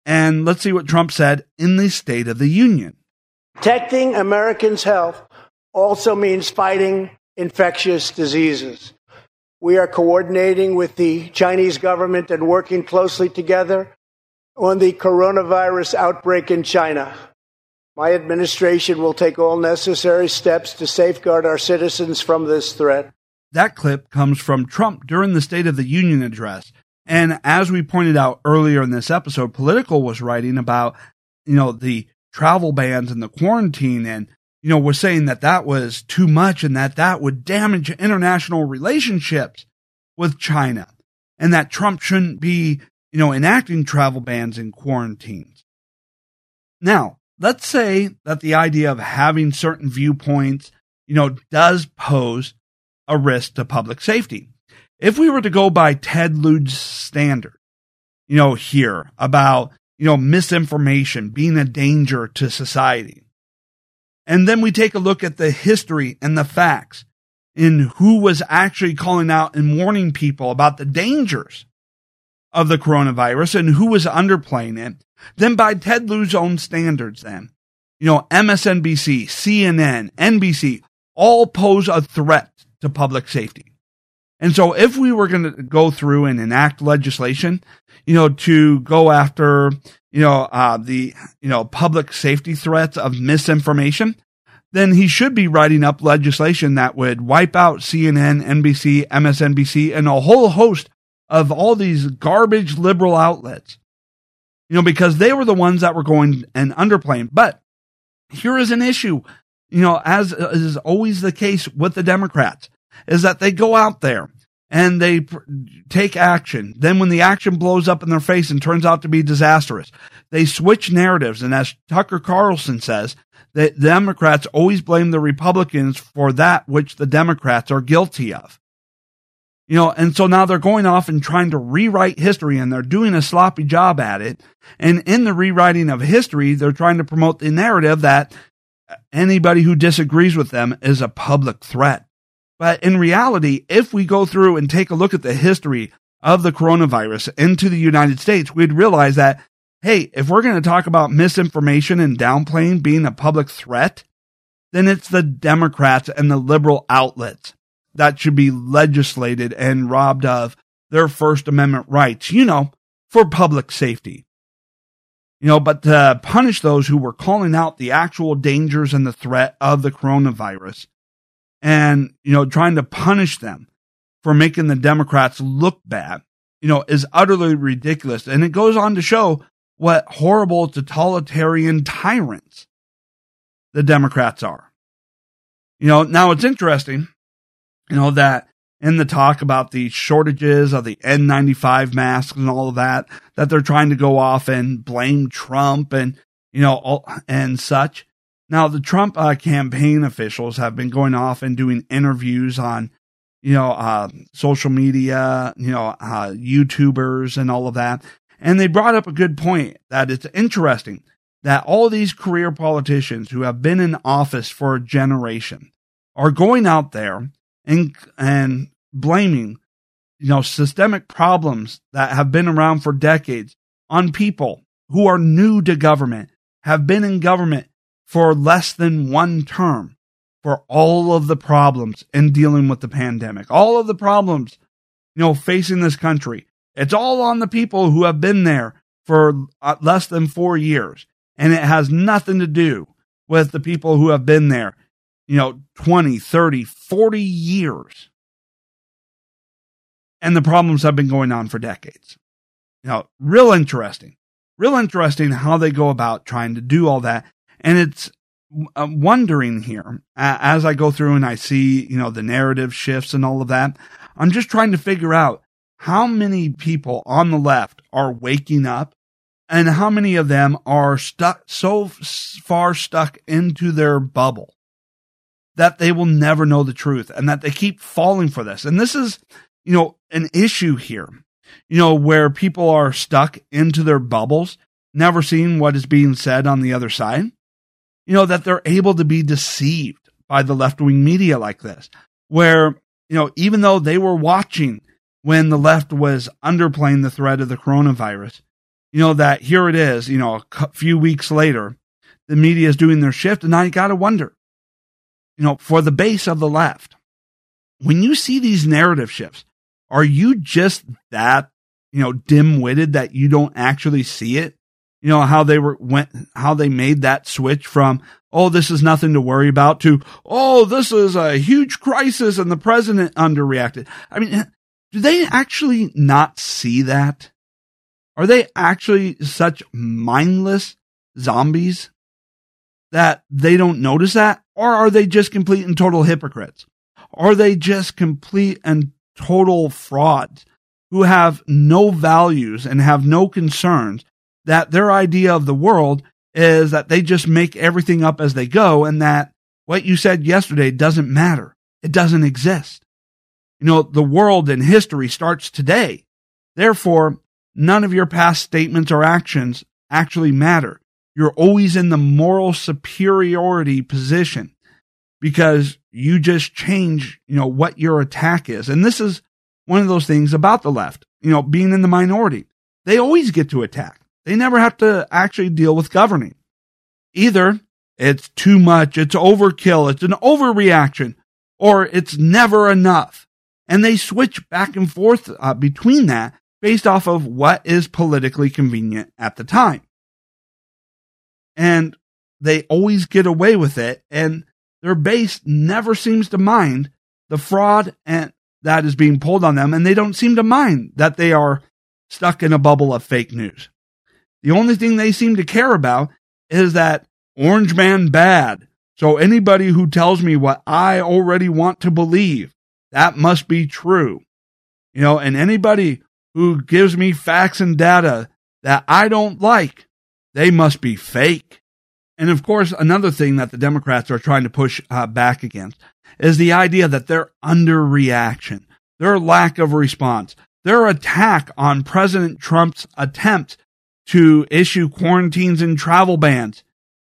Speaker 1: And let's see what Trump said in the State of the Union.
Speaker 14: Protecting Americans' health also means fighting infectious diseases. We are coordinating with the Chinese government and working closely together on the coronavirus outbreak in China. My administration will take all necessary steps to safeguard our citizens from this threat.
Speaker 1: That clip comes from Trump during the State of the Union address. And as we pointed out earlier in this episode, Politico was writing about, you know, the travel bans and the quarantine and you know, was saying that that was too much and that that would damage international relationships with China and that Trump shouldn't be, you know, enacting travel bans and quarantines. Now, let's say that the idea of having certain viewpoints, you know, does pose a risk to public safety. If we were to go by Ted Lieu's standard, you know, here about, you know, misinformation being a danger to society, and then we take a look at the history and the facts in who was actually calling out and warning people about the dangers of the coronavirus and who was underplaying it. Then by Ted Lieu's own standards, then, you know, MSNBC, CNN, NBC all pose a threat to public safety. And so if we were going to go through and enact legislation, you know, to go after, you know, uh, the, you know, public safety threats of misinformation, then he should be writing up legislation that would wipe out CNN, NBC, MSNBC, and a whole host of all these garbage liberal outlets. You know, because they were the ones that were going and underplaying. But here is an issue, you know, as is always the case with the Democrats, is that they go out there and they pr- take action. Then when the action blows up in their face and turns out to be disastrous, they switch narratives. And as Tucker Carlson says, the Democrats always blame the Republicans for that which the Democrats are guilty of. You know, and so now they're going off and trying to rewrite history and they're doing a sloppy job at it. And in the rewriting of history, they're trying to promote the narrative that anybody who disagrees with them is a public threat. But in reality, if we go through and take a look at the history of the coronavirus into the United States, we'd realize that, hey, if we're going to talk about misinformation and downplaying being a public threat, then it's the Democrats and the liberal outlets that should be legislated and robbed of their First Amendment rights, you know, for public safety. You know, but to punish those who were calling out the actual dangers and the threat of the coronavirus and, you know, trying to punish them for making the Democrats look bad, you know, is utterly ridiculous. And it goes on to show what horrible totalitarian tyrants the Democrats are. You know, now it's interesting, you know, that in the talk about the shortages of the N95 masks and all of that, that they're trying to go off and blame Trump and, you know, all, and such. Now, the Trump uh, campaign officials have been going off and doing interviews on, you know, uh, social media, you know, uh, YouTubers and all of that. And they brought up a good point that it's interesting that all these career politicians who have been in office for a generation are going out there and, and blaming, you know, systemic problems that have been around for decades on people who are new to government, have been in government for less than one term for all of the problems in dealing with the pandemic, all of the problems, you know, facing this country. It's all on the people who have been there for uh, less than four years. And it has nothing to do with the people who have been there, you know, 20, 30, 40 years. And the problems have been going on for decades. You know, real interesting. Real interesting how they go about trying to do all that. And it's I'm wondering here as I go through and I see, you know, the narrative shifts and all of that. I'm just trying to figure out how many people on the left are waking up and how many of them are stuck so far stuck into their bubble that they will never know the truth and that they keep falling for this. And this is, you know, an issue here, you know, where people are stuck into their bubbles, never seeing what is being said on the other side you know, that they're able to be deceived by the left wing media like this, where, you know, even though they were watching when the left was underplaying the threat of the coronavirus, you know, that here it is, you know, a few weeks later, the media is doing their shift. And you got to wonder, you know, for the base of the left, when you see these narrative shifts, are you just that, you know, dim witted that you don't actually see it? You know how they were went how they made that switch from oh this is nothing to worry about to oh this is a huge crisis and the president underreacted. I mean do they actually not see that? Are they actually such mindless zombies that they don't notice that? Or are they just complete and total hypocrites? Are they just complete and total frauds who have no values and have no concerns that their idea of the world is that they just make everything up as they go and that what you said yesterday doesn't matter. It doesn't exist. You know, the world and history starts today. Therefore, none of your past statements or actions actually matter. You're always in the moral superiority position because you just change, you know, what your attack is. And this is one of those things about the left, you know, being in the minority. They always get to attack. They never have to actually deal with governing. Either it's too much, it's overkill, it's an overreaction, or it's never enough. And they switch back and forth uh, between that based off of what is politically convenient at the time. And they always get away with it, and their base never seems to mind the fraud and that is being pulled on them, and they don't seem to mind that they are stuck in a bubble of fake news. The only thing they seem to care about is that Orange Man bad. So anybody who tells me what I already want to believe, that must be true. You know, and anybody who gives me facts and data that I don't like, they must be fake. And of course, another thing that the Democrats are trying to push uh, back against is the idea that their underreaction, their lack of response, their attack on President Trump's attempt to issue quarantines and travel bans.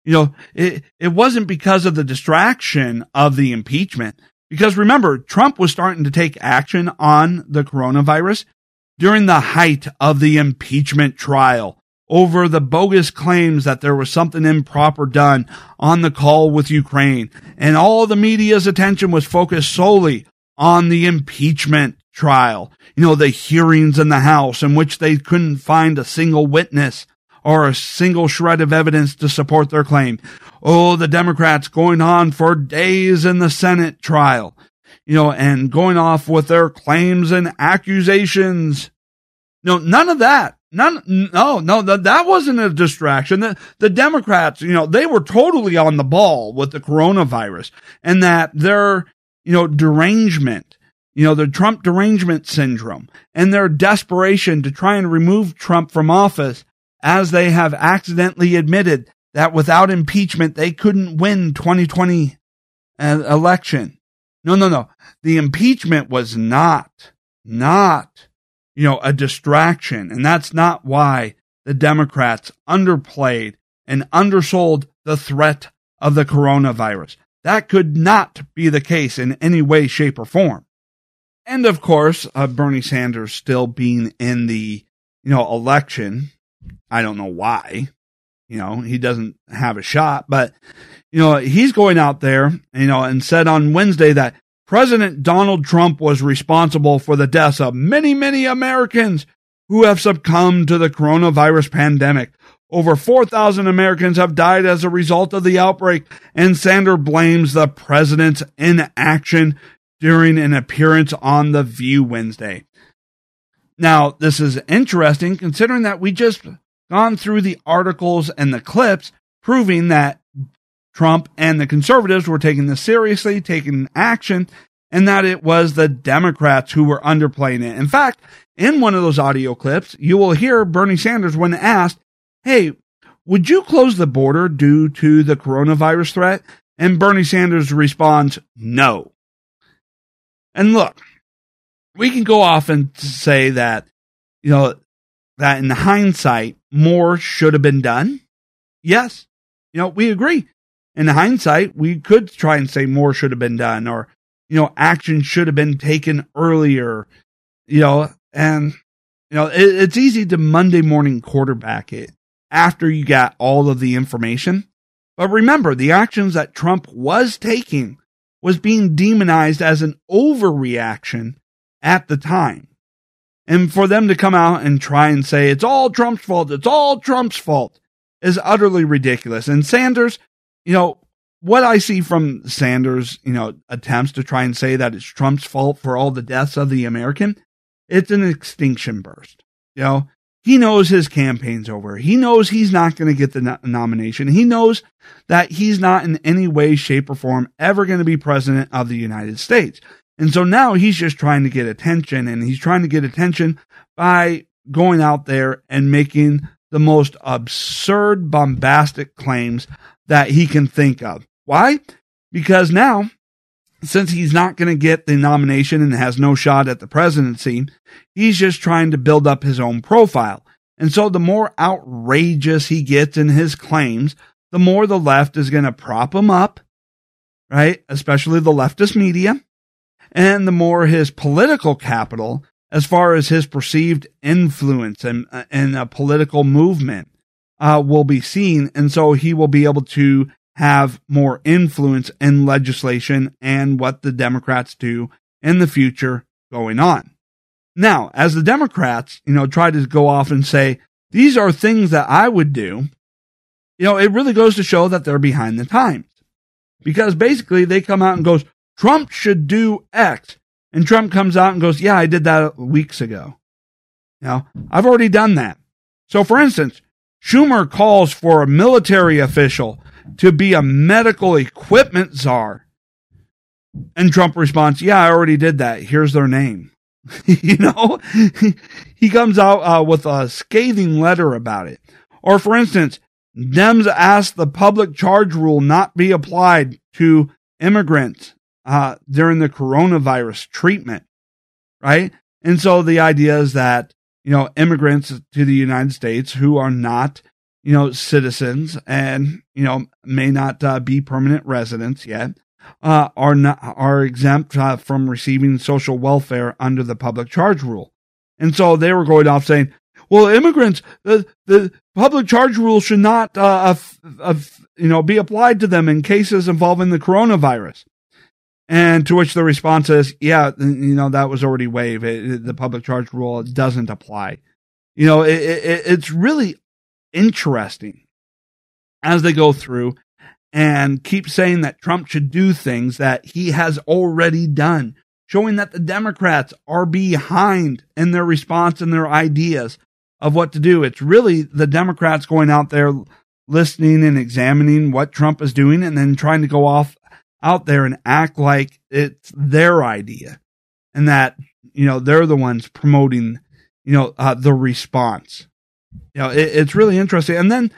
Speaker 1: You know, it, it wasn't because of the distraction of the impeachment. Because remember, Trump was starting to take action on the coronavirus during the height of the impeachment trial over the bogus claims that there was something improper done on the call with Ukraine. And all the media's attention was focused solely on the impeachment trial, you know, the hearings in the House in which they couldn't find a single witness or a single shred of evidence to support their claim. Oh, the Democrats going on for days in the Senate trial, you know, and going off with their claims and accusations. No, none of that. None, no, no, that, that wasn't a distraction. The, the Democrats, you know, they were totally on the ball with the coronavirus and that their, you know, derangement you know, the Trump derangement syndrome and their desperation to try and remove Trump from office as they have accidentally admitted that without impeachment, they couldn't win 2020 uh, election. No, no, no. The impeachment was not, not, you know, a distraction. And that's not why the Democrats underplayed and undersold the threat of the coronavirus. That could not be the case in any way, shape, or form. And of course, uh, Bernie Sanders still being in the, you know, election. I don't know why. You know, he doesn't have a shot, but, you know, he's going out there, you know, and said on Wednesday that President Donald Trump was responsible for the deaths of many, many Americans who have succumbed to the coronavirus pandemic. Over 4,000 Americans have died as a result of the outbreak, and Sanders blames the president's inaction during an appearance on The View Wednesday. Now, this is interesting considering that we just gone through the articles and the clips proving that Trump and the conservatives were taking this seriously, taking action, and that it was the Democrats who were underplaying it. In fact, in one of those audio clips, you will hear Bernie Sanders when asked, Hey, would you close the border due to the coronavirus threat? And Bernie Sanders responds, No. And look, we can go off and say that, you know, that in hindsight, more should have been done. Yes. You know, we agree. In hindsight, we could try and say more should have been done or, you know, action should have been taken earlier, you know, and, you know, it, it's easy to Monday morning quarterback it after you got all of the information. But remember, the actions that Trump was taking was being demonized as an overreaction at the time. And for them to come out and try and say it's all Trump's fault, it's all Trump's fault is utterly ridiculous. And Sanders, you know, what I see from Sanders, you know, attempts to try and say that it's Trump's fault for all the deaths of the American, it's an extinction burst. You know, he knows his campaign's over. He knows he's not going to get the no- nomination. He knows that he's not in any way, shape, or form ever going to be president of the United States. And so now he's just trying to get attention and he's trying to get attention by going out there and making the most absurd, bombastic claims that he can think of. Why? Because now, since he's not going to get the nomination and has no shot at the presidency, he's just trying to build up his own profile. And so the more outrageous he gets in his claims, the more the left is going to prop him up, right? Especially the leftist media and the more his political capital as far as his perceived influence and in a political movement uh, will be seen, and so he will be able to have more influence in legislation and what the Democrats do in the future going on. Now, as the Democrats, you know, try to go off and say these are things that I would do, you know, it really goes to show that they're behind the times because basically they come out and goes, Trump should do X. And Trump comes out and goes, Yeah, I did that weeks ago. Now, I've already done that. So, for instance, Schumer calls for a military official to be a medical equipment czar. And Trump responds, Yeah, I already did that. Here's their name. you know, he comes out uh, with a scathing letter about it. Or, for instance, Dems asked the public charge rule not be applied to immigrants uh, during the coronavirus treatment, right? And so the idea is that, you know, immigrants to the United States who are not, you know, citizens and, you know, may not uh, be permanent residents yet, uh, are not, are exempt uh, from receiving social welfare under the public charge rule. And so they were going off saying, well, immigrants, the, the public charge rule should not, uh, you know, be applied to them in cases involving the coronavirus. And to which the response is, yeah, you know, that was already waived. It, the public charge rule doesn't apply. You know, it, it, it's really interesting as they go through and keep saying that Trump should do things that he has already done, showing that the Democrats are behind in their response and their ideas of what to do. It's really the Democrats going out there listening and examining what Trump is doing and then trying to go off out there and act like it's their idea and that, you know, they're the ones promoting, you know, uh, the response. You know, it, it's really interesting. And then,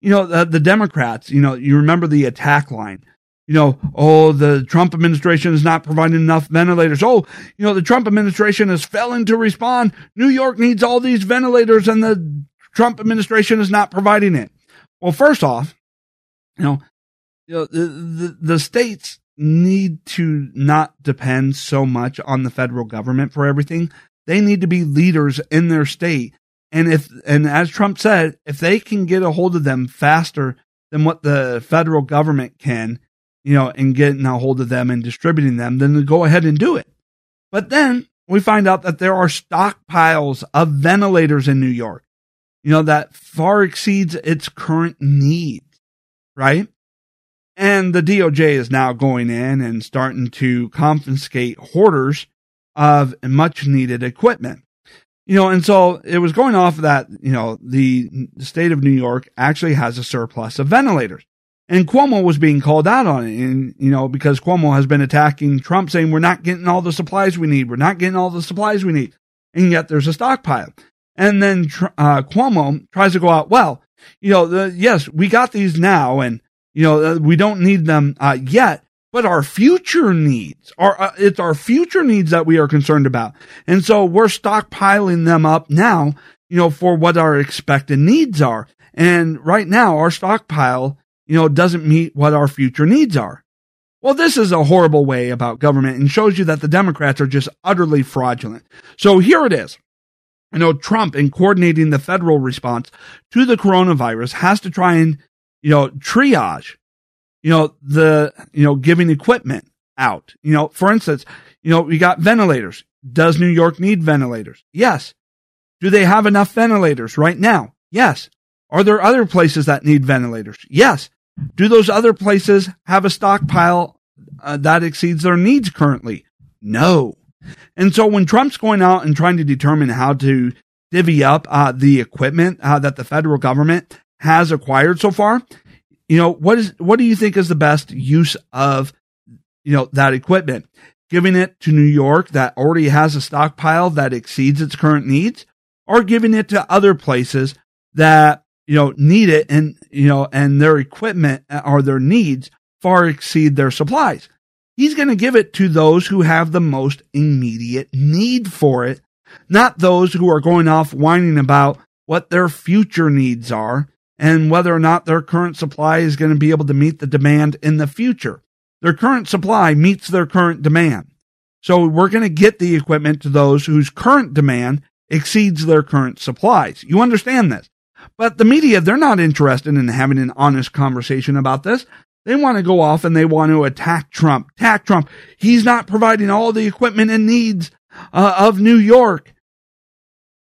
Speaker 1: you know, the, the Democrats, you know, you remember the attack line. You know, oh, the Trump administration is not providing enough ventilators. Oh, you know, the Trump administration is failing to respond. New York needs all these ventilators and the Trump administration is not providing it. Well, first off, you know, you know the, the, the states need to not depend so much on the federal government for everything. They need to be leaders in their state. And if, and as Trump said, if they can get a hold of them faster than what the federal government can, you know, and getting a hold of them and distributing them, then go ahead and do it. But then we find out that there are stockpiles of ventilators in New York, you know, that far exceeds its current needs, right? And the DOJ is now going in and starting to confiscate hoarders of much needed equipment. You know, and so it was going off that, you know, the, state of New York actually has a surplus of ventilators. And Cuomo was being called out on it. And, you know, because Cuomo has been attacking Trump saying, we're not getting all the supplies we need. We're not getting all the supplies we need. And yet there's a stockpile. And then, uh, Cuomo tries to go out, well, you know, the, yes, we got these now and, you know, uh, we don't need them uh, yet, but our future needs are, uh, it's our future needs that we are concerned about. And so we're stockpiling them up now, you know, for what our expected needs are. And right now our stockpile, you know, doesn't meet what our future needs are. Well, this is a horrible way about government and shows you that the Democrats are just utterly fraudulent. So here it is. You know, Trump in coordinating the federal response to the coronavirus has to try and you know, triage, you know, the, you know, giving equipment out. You know, for instance, you know, we got ventilators. Does New York need ventilators? Yes. Do they have enough ventilators right now? Yes. Are there other places that need ventilators? Yes. Do those other places have a stockpile uh, that exceeds their needs currently? No. And so when Trump's going out and trying to determine how to divvy up uh, the equipment uh, that the federal government has acquired so far, you know, what is, what do you think is the best use of, you know, that equipment? Giving it to New York that already has a stockpile that exceeds its current needs or giving it to other places that, you know, need it and, you know, and their equipment or their needs far exceed their supplies. He's going to give it to those who have the most immediate need for it, not those who are going off whining about what their future needs are and whether or not their current supply is going to be able to meet the demand in the future. Their current supply meets their current demand. So we're going to get the equipment to those whose current demand exceeds their current supplies. You understand this. But the media, they're not interested in having an honest conversation about this. They want to go off and they want to attack Trump. Attack Trump. He's not providing all the equipment and needs uh, of New York.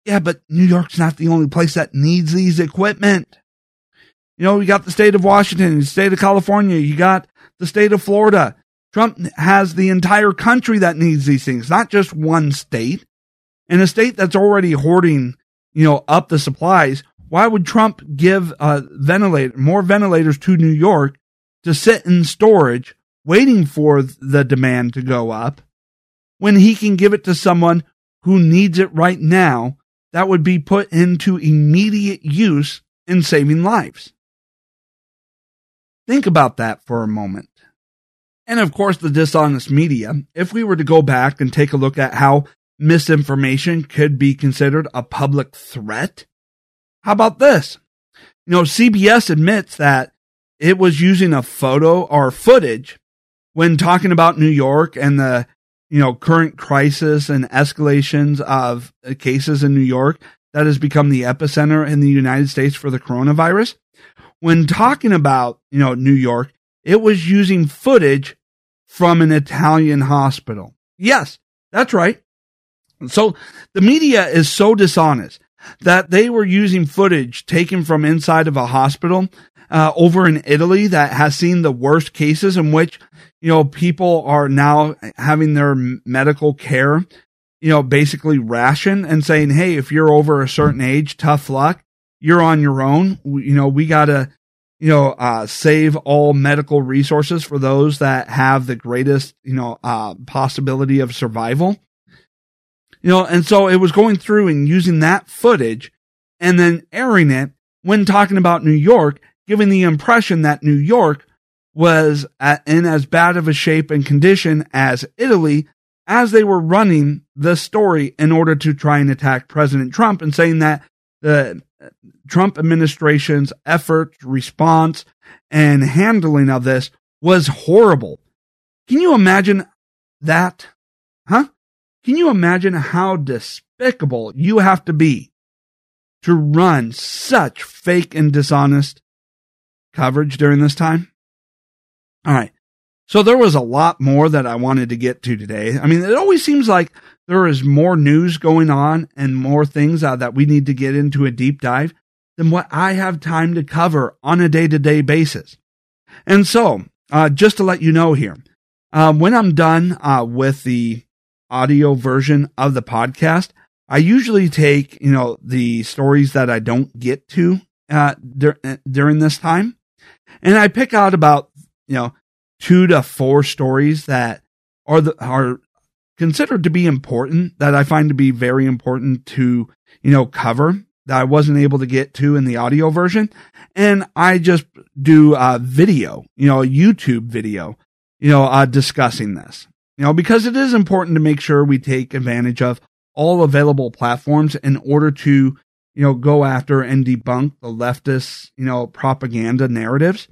Speaker 1: Yeah, but New York's not the only place that needs these equipment. You know, you got the state of Washington, the state of California, you got the state of Florida. Trump has the entire country that needs these things, not just one state. In a state that's already hoarding, you know, up the supplies, why would Trump give uh, ventilator more ventilators to New York to sit in storage, waiting for the demand to go up, when he can give it to someone who needs it right now that would be put into immediate use in saving lives? Think about that for a moment. And of course, the dishonest media. If we were to go back and take a look at how misinformation could be considered a public threat, how about this? You know, CBS admits that it was using a photo or footage when talking about New York and the, you know, current crisis and escalations of cases in New York that has become the epicenter in the United States for the coronavirus when talking about, you know, New York, it was using footage from an Italian hospital. Yes, that's right. So the media is so dishonest that they were using footage taken from inside of a hospital uh, over in Italy that has seen the worst cases in which, you know, people are now having their medical care, you know, basically ration and saying, Hey, if you're over a certain age, tough luck you're on your own. You know, we got to, you know, uh, save all medical resources for those that have the greatest, you know, uh, possibility of survival. You know, and so it was going through and using that footage and then airing it when talking about New York, giving the impression that New York was at, in as bad of a shape and condition as Italy as they were running the story in order to try and attack President Trump and saying that the uh, Trump administration's effort, response, and handling of this was horrible. Can you imagine that? Huh? Can you imagine how despicable you have to be to run such fake and dishonest coverage during this time? All right. So there was a lot more that I wanted to get to today. I mean, it always seems like there is more news going on and more things uh, that we need to get into a deep dive than what I have time to cover on a day to day basis. And so, uh, just to let you know here, uh, when I'm done uh, with the audio version of the podcast, I usually take, you know, the stories that I don't get to uh, dur- uh, during this time, and I pick out about, you know, two to four stories that are the, are considered to be important that I find to be very important to, you know, cover that I wasn't able to get to in the audio version. And I just do a video, you know, a YouTube video, you know, uh, discussing this, you know, because it is important to make sure we take advantage of all available platforms in order to, you know, go after and debunk the leftist, you know, propaganda narratives.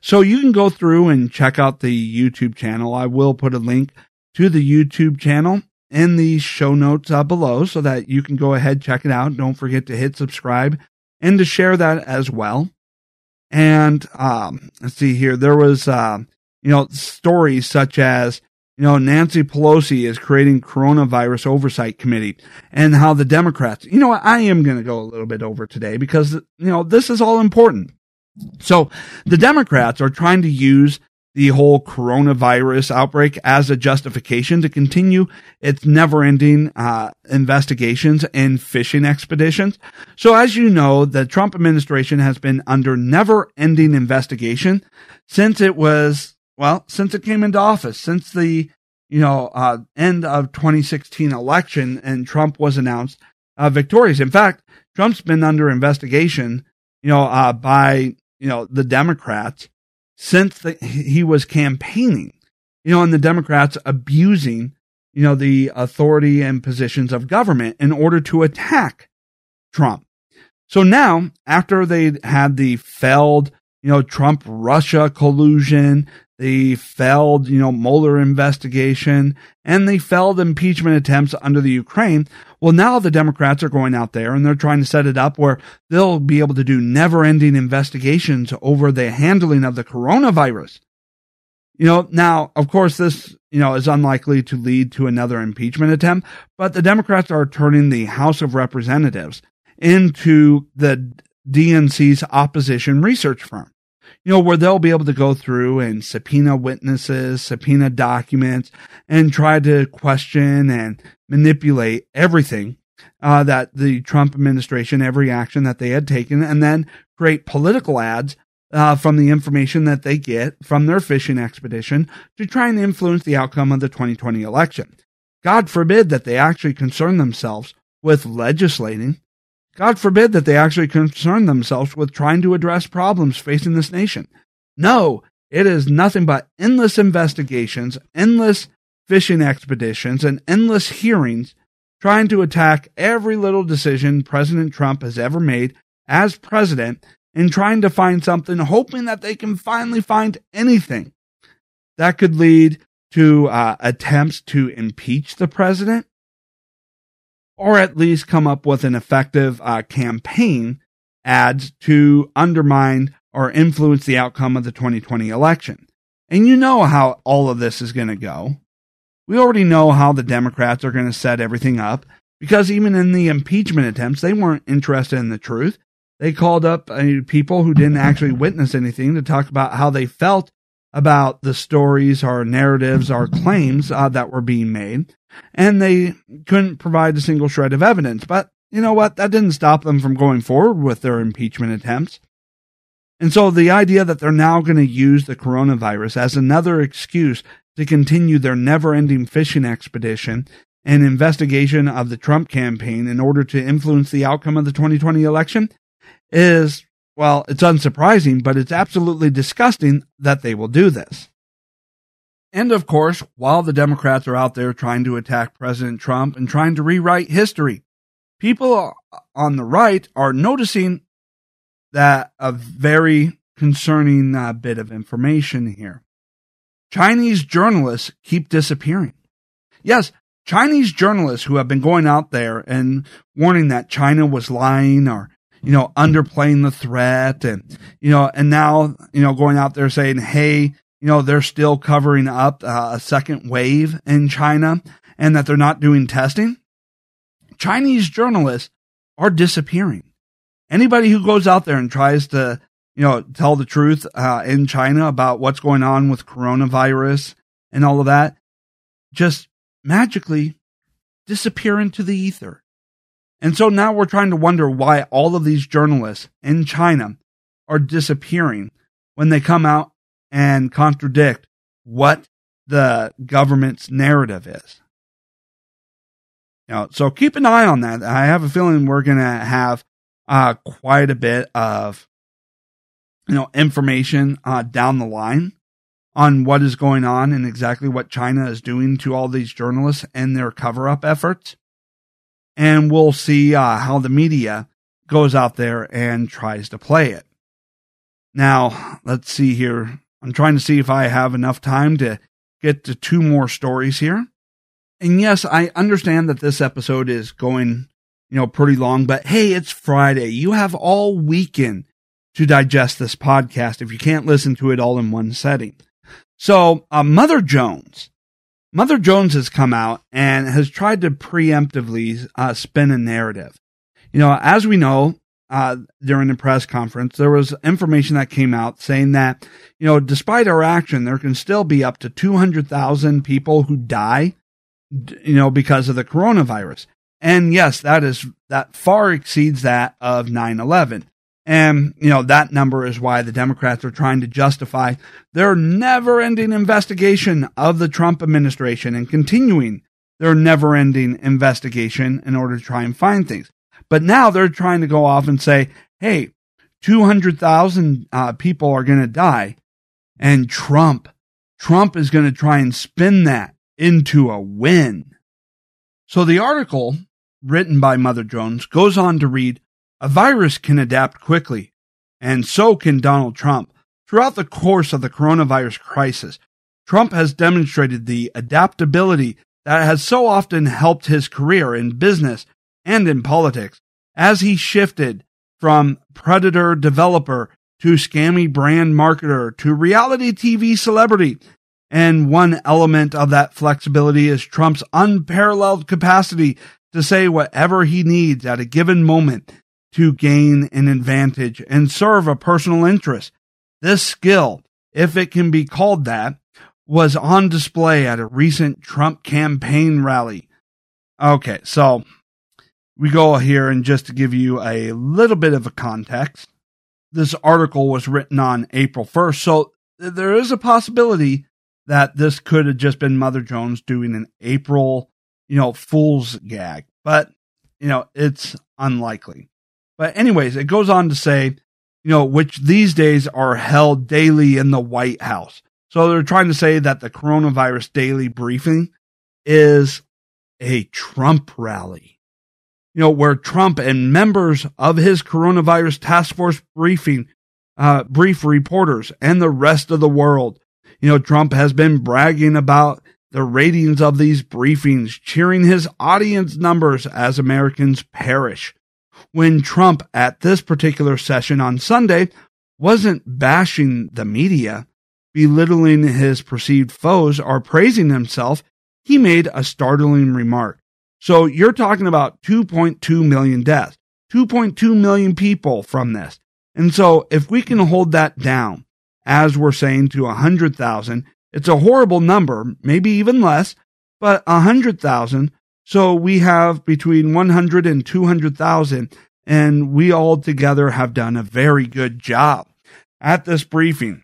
Speaker 1: So you can go through and check out the YouTube channel. I will put a link to the YouTube channel in the show notes uh, below so that you can go ahead, check it out. Don't forget to hit subscribe and to share that as well. And, um, let's see here. There was, uh, you know, stories such as, you know, Nancy Pelosi is creating coronavirus oversight committee and how the Democrats, you know? I am going to go a little bit over today because, you know, this is all important. So the Democrats are trying to use the whole coronavirus outbreak as a justification to continue its never ending uh, investigations and fishing expeditions. So as you know, the Trump administration has been under never ending investigation since it was, well, since it came into office, since the, you know, uh, end of 2016 election and Trump was announced uh, victorious. In fact, Trump's been under investigation, you know, uh, by, you know, the Democrats since the, he was campaigning, you know, and the Democrats abusing, you know, the authority and positions of government in order to attack Trump. So now, after they had the failed, you know, Trump Russia collusion, the failed, you know, Mueller investigation, and the failed impeachment attempts under the Ukraine. Well, now the Democrats are going out there and they're trying to set it up where they'll be able to do never ending investigations over the handling of the coronavirus. You know, now, of course, this, you know, is unlikely to lead to another impeachment attempt, but the Democrats are turning the House of Representatives into the DNC's opposition research firm you know, where they'll be able to go through and subpoena witnesses, subpoena documents, and try to question and manipulate everything uh, that the Trump administration, every action that they had taken, and then create political ads uh, from the information that they get from their fishing expedition to try and influence the outcome of the 2020 election. God forbid that they actually concern themselves with legislating God forbid that they actually concern themselves with trying to address problems facing this nation. No, it is nothing but endless investigations, endless fishing expeditions, and endless hearings trying to attack every little decision President Trump has ever made as president and trying to find something, hoping that they can finally find anything that could lead to uh, attempts to impeach the president or at least come up with an effective uh, campaign ads to undermine or influence the outcome of the 2020 election. And you know how all of this is going to go. We already know how the Democrats are going to set everything up because even in the impeachment attempts, they weren't interested in the truth. They called up uh, people who didn't actually witness anything to talk about how they felt about the stories or narratives or claims uh, that were being made and they couldn't provide a single shred of evidence. But you know what? That didn't stop them from going forward with their impeachment attempts. And so the idea that they're now going to use the coronavirus as another excuse to continue their never ending fishing expedition and investigation of the Trump campaign in order to influence the outcome of the 2020 election is, well, it's unsurprising, but it's absolutely disgusting that they will do this. And of course, while the Democrats are out there trying to attack President Trump and trying to rewrite history, people on the right are noticing that a very concerning uh, bit of information here. Chinese journalists keep disappearing. Yes, Chinese journalists who have been going out there and warning that China was lying or, you know, underplaying the threat and, you know, and now, you know, going out there saying, hey, you know, they're still covering up uh, a second wave in China and that they're not doing testing. Chinese journalists are disappearing. Anybody who goes out there and tries to, you know, tell the truth uh, in China about what's going on with coronavirus and all of that, just magically disappear into the ether. And so now we're trying to wonder why all of these journalists in China are disappearing when they come out and contradict what the government's narrative is. Know, so keep an eye on that. I have a feeling we're going to have uh, quite a bit of you know information uh, down the line on what is going on and exactly what China is doing to all these journalists and their cover up efforts. And we'll see uh, how the media goes out there and tries to play it. Now, let's see here. I'm trying to see if I have enough time to get to two more stories here. And yes, I understand that this episode is going, you know, pretty long, but hey, it's Friday. You have all weekend to digest this podcast if you can't listen to it all in one setting. So, uh, Mother Jones, Mother Jones has come out and has tried to preemptively uh, spin a narrative. You know, as we know, uh, during the press conference, there was information that came out saying that, you know, despite our action, there can still be up to 200,000 people who die, you know, because of the coronavirus. And yes, that is, that far exceeds that of 9 11. And, you know, that number is why the Democrats are trying to justify their never ending investigation of the Trump administration and continuing their never ending investigation in order to try and find things. But now they're trying to go off and say, hey, 200,000 uh, people are going to die. And Trump, Trump is going to try and spin that into a win. So the article written by Mother Jones goes on to read, a virus can adapt quickly, and so can Donald Trump. Throughout the course of the coronavirus crisis, Trump has demonstrated the adaptability that has so often helped his career in business and in politics as he shifted from predator developer to scammy brand marketer to reality TV celebrity. And one element of that flexibility is Trump's unparalleled capacity to say whatever he needs at a given moment to gain an advantage and serve a personal interest. This skill, if it can be called that, was on display at a recent Trump campaign rally. Okay, so we go here and just to give you a little bit of a context. This article was written on April 1st, so there is a possibility that this could have just been Mother Jones doing an April, you know, fool's gag, but you know, it's unlikely. But anyways, it goes on to say, you know, which these days are held daily in the White House. So they're trying to say that the coronavirus daily briefing is a Trump rally. You know, where Trump and members of his coronavirus task force briefing, uh, brief reporters and the rest of the world. You know, Trump has been bragging about the ratings of these briefings, cheering his audience numbers as Americans perish when Trump at this particular session on Sunday wasn't bashing the media, belittling his perceived foes, or praising himself, he made a startling remark. So you're talking about 2.2 million deaths, 2.2 million people from this. And so if we can hold that down, as we're saying to 100,000, it's a horrible number, maybe even less, but 100,000 so we have between 100 and 200,000, and we all together have done a very good job. At this briefing,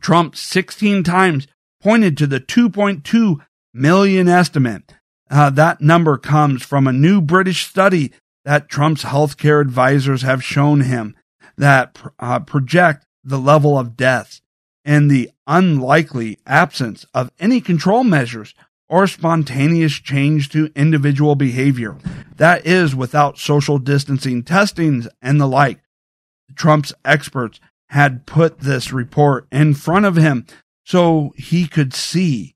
Speaker 1: Trump 16 times pointed to the 2.2 million estimate uh, that number comes from a new British study that Trump's healthcare advisors have shown him that uh, project the level of deaths and the unlikely absence of any control measures or spontaneous change to individual behavior. That is without social distancing testings and the like. Trump's experts had put this report in front of him so he could see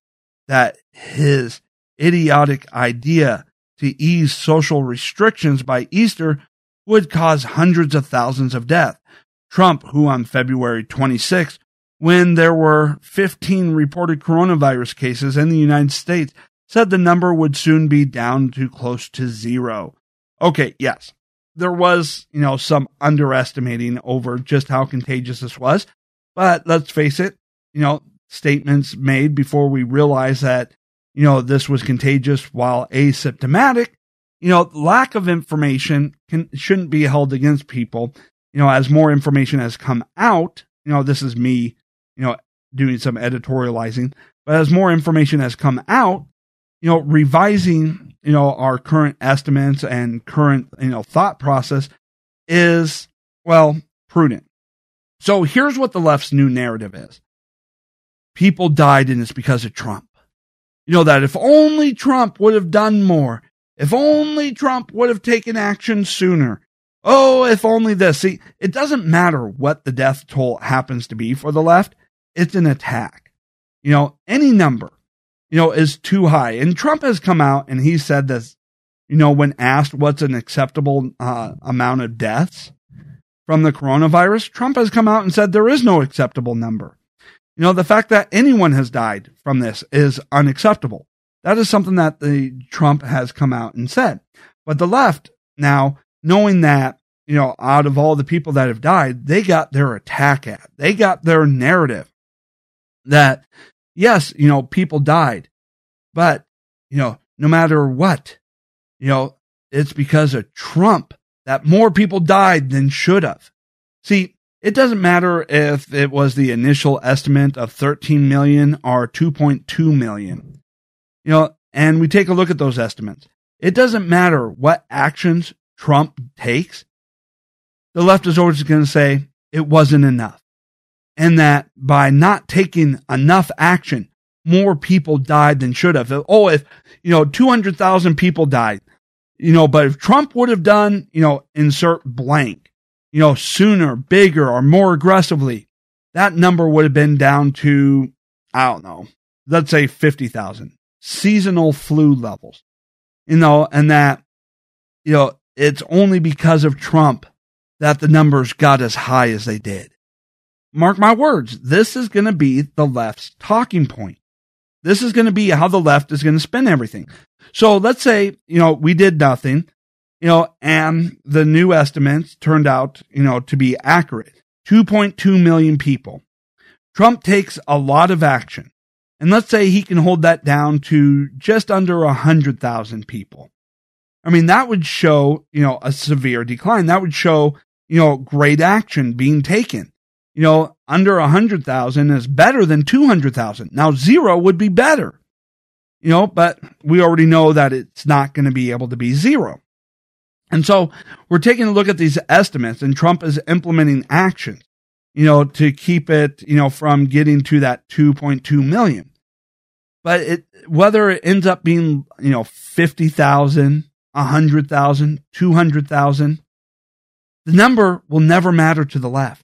Speaker 1: that his idiotic idea to ease social restrictions by Easter would cause hundreds of thousands of deaths. Trump, who on February 26, when there were 15 reported coronavirus cases in the United States, said the number would soon be down to close to zero. Okay, yes, there was, you know, some underestimating over just how contagious this was. But let's face it, you know, statements made before we realized that, you know, this was contagious while asymptomatic, you know, lack of information can, shouldn't be held against people. You know, as more information has come out, you know, this is me, you know, doing some editorializing, but as more information has come out, you know, revising, you know, our current estimates and current, you know, thought process is, well, prudent. So here's what the left's new narrative is. People died and it's because of Trump. You know, that if only Trump would have done more, if only Trump would have taken action sooner. Oh, if only this. See, it doesn't matter what the death toll happens to be for the left. It's an attack. You know, any number, you know, is too high. And Trump has come out and he said this, you know, when asked what's an acceptable uh, amount of deaths from the coronavirus, Trump has come out and said there is no acceptable number. You know, the fact that anyone has died from this is unacceptable. That is something that the Trump has come out and said. But the left now, knowing that, you know, out of all the people that have died, they got their attack at. They got their narrative that yes, you know, people died, but, you know, no matter what, you know, it's because of Trump that more people died than should have. See, it doesn't matter if it was the initial estimate of 13 million or 2.2 million. You know, and we take a look at those estimates. It doesn't matter what actions Trump takes. The left is always going to say it wasn't enough and that by not taking enough action, more people died than should have. Oh, if, you know, 200,000 people died, you know, but if Trump would have done, you know, insert blank, you know, sooner, bigger, or more aggressively, that number would have been down to, I don't know, let's say 50,000 seasonal flu levels, you know, and that, you know, it's only because of Trump that the numbers got as high as they did mark my words, this is going to be the left's talking point. This is going to be how the left is going to spin everything. So let's say, you know, we did nothing, you know, and the new estimates turned out, you know, to be accurate. 2.2 million people. Trump takes a lot of action. And let's say he can hold that down to just under 100,000 people. I mean, that would show, you know, a severe decline. That would show, you know, great action being taken you know, under a hundred thousand is better than two hundred thousand. Now zero would be better, you know, but we already know that it's not going to be able to be zero. And so we're taking a look at these estimates and Trump is implementing actions, you know, to keep it, you know, from getting to that 2.2 million. But it, whether it ends up being, you know, 50,000, 100,000, 200,000, the number will never matter to the left.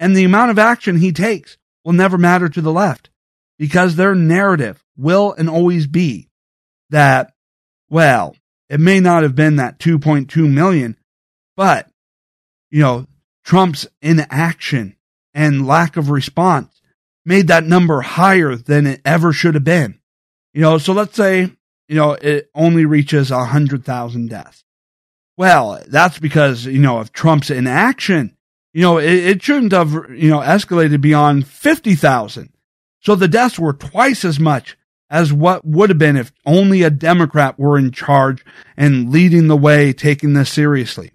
Speaker 1: And the amount of action he takes will never matter to the left because their narrative will and always be that, well, it may not have been that 2.2 million, but, you know, Trump's inaction and lack of response made that number higher than it ever should have been. You know, so let's say, you know, it only reaches 100,000 deaths. Well, that's because, you know, of Trump's inaction you know, it, it shouldn't have, you know, escalated beyond 50,000. So the deaths were twice as much as what would have been if only a Democrat were in charge and leading the way, taking this seriously.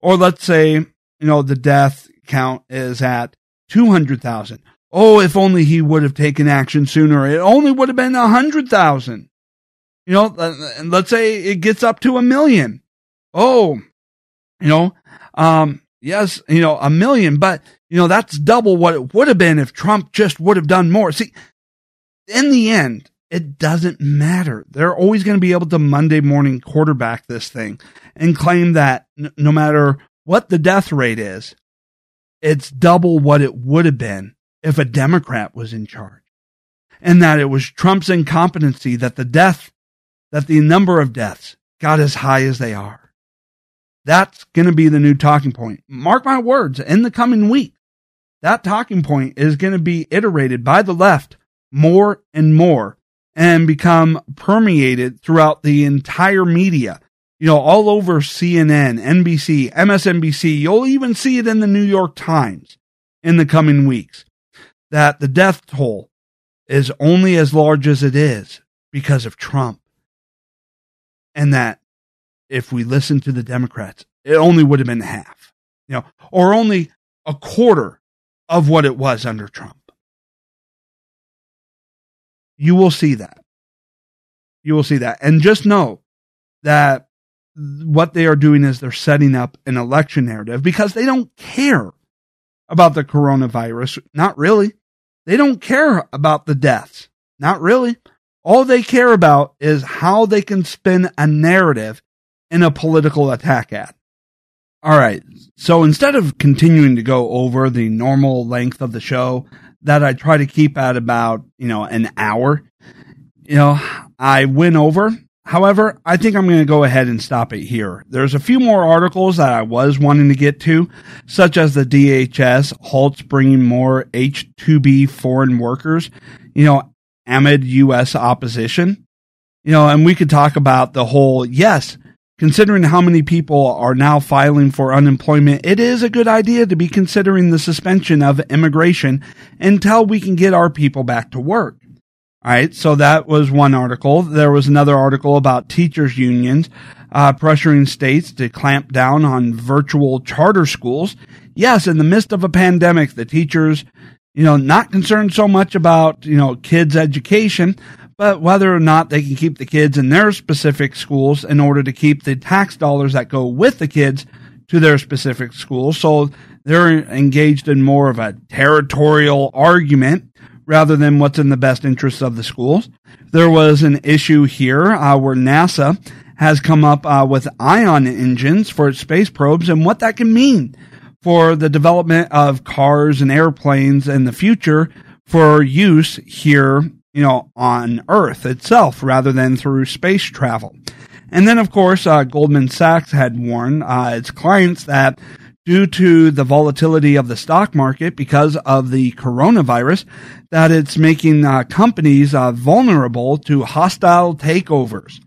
Speaker 1: Or let's say, you know, the death count is at 200,000. Oh, if only he would have taken action sooner. It only would have been 100,000. You know, and let's say it gets up to a million. Oh, you know, um, yes, you know, a million, but you know, that's double what it would have been if Trump just would have done more. See, in the end, it doesn't matter. They're always going to be able to Monday morning quarterback this thing and claim that n- no matter what the death rate is, it's double what it would have been if a Democrat was in charge. And that it was Trump's incompetency that the death, that the number of deaths got as high as they are. That's going to be the new talking point. Mark my words, in the coming week, that talking point is going to be iterated by the left more and more and become permeated throughout the entire media. You know, all over CNN, NBC, MSNBC. You'll even see it in the New York Times in the coming weeks that the death toll is only as large as it is because of Trump. And that if we listen to the Democrats, it only would have been half, you know, or only a quarter of what it was under Trump. You will see that. You will see that. And just know that what they are doing is they're setting up an election narrative because they don't care about the coronavirus. Not really. They don't care about the deaths. Not really. All they care about is how they can spin a narrative in a political attack ad. All right. So instead of continuing to go over the normal length of the show that I try to keep at about, you know, an hour, you know, I went over. However, I think I'm going to go ahead and stop it here. There's a few more articles that I was wanting to get to, such as the DHS halts bringing more H2B foreign workers, you know, amid U.S. opposition. You know, and we could talk about the whole, yes, Considering how many people are now filing for unemployment, it is a good idea to be considering the suspension of immigration until we can get our people back to work. All right, so that was one article. There was another article about teachers' unions uh, pressuring states to clamp down on virtual charter schools. Yes, in the midst of a pandemic, the teachers, you know, not concerned so much about, you know, kids' education, but whether or not they can keep the kids in their specific schools in order to keep the tax dollars that go with the kids to their specific schools. So they're engaged in more of a territorial argument rather than what's in the best interests of the schools. There was an issue here uh, where NASA has come up uh, with ion engines for its space probes and what that can mean for the development of cars and airplanes in the future for use here you know, on Earth itself rather than through space travel. And then, of course, uh, Goldman Sachs had warned uh, its clients that due to the volatility of the stock market because of the coronavirus, that it's making uh, companies uh, vulnerable to hostile takeovers.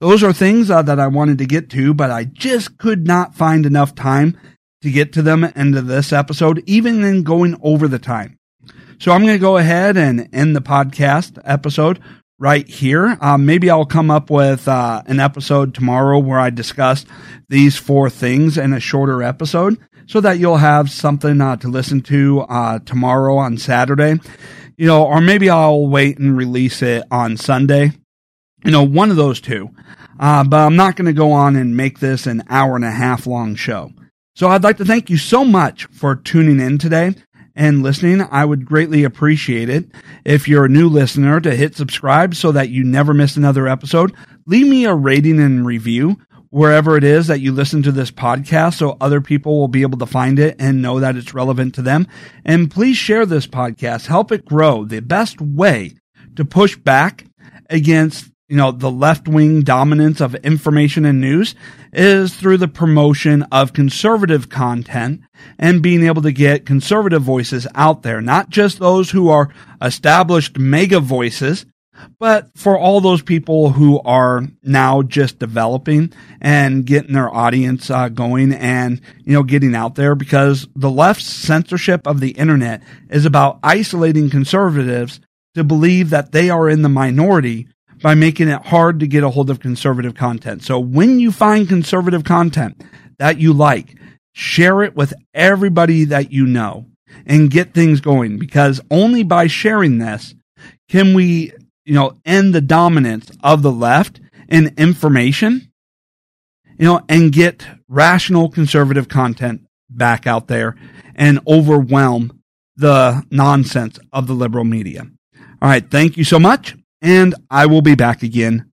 Speaker 1: Those are things uh, that I wanted to get to, but I just could not find enough time to get to them into this episode, even in going over the time. So I'm going to go ahead and end the podcast episode right here. Um, maybe I'll come up with uh, an episode tomorrow where I discuss these four things in a shorter episode so that you'll have something uh, to listen to uh, tomorrow on Saturday. You know, or maybe I'll wait and release it on Sunday. You know, one of those two. Uh, but I'm not going to go on and make this an hour and a half long show. So I'd like to thank you so much for tuning in today and listening. I would greatly appreciate it if you're a new listener to hit subscribe so that you never miss another episode. Leave me a rating and review wherever it is that you listen to this podcast so other people will be able to find it and know that it's relevant to them. And please share this podcast. Help it grow. The best way to push back against you know, the left wing dominance of information and news is through the promotion of conservative content and being able to get conservative voices out there, not just those who are established mega voices, but for all those people who are now just developing and getting their audience uh, going and you know getting out there because the left's censorship of the internet is about isolating conservatives to believe that they are in the minority by making it hard to get a hold of conservative content. So when you find conservative content that you like, share it with everybody that you know and get things going because only by sharing this can we, you know, end the dominance of the left in information, you know, and get rational conservative content back out there and overwhelm the nonsense of the liberal media. All right. Thank you so much. And I will be back again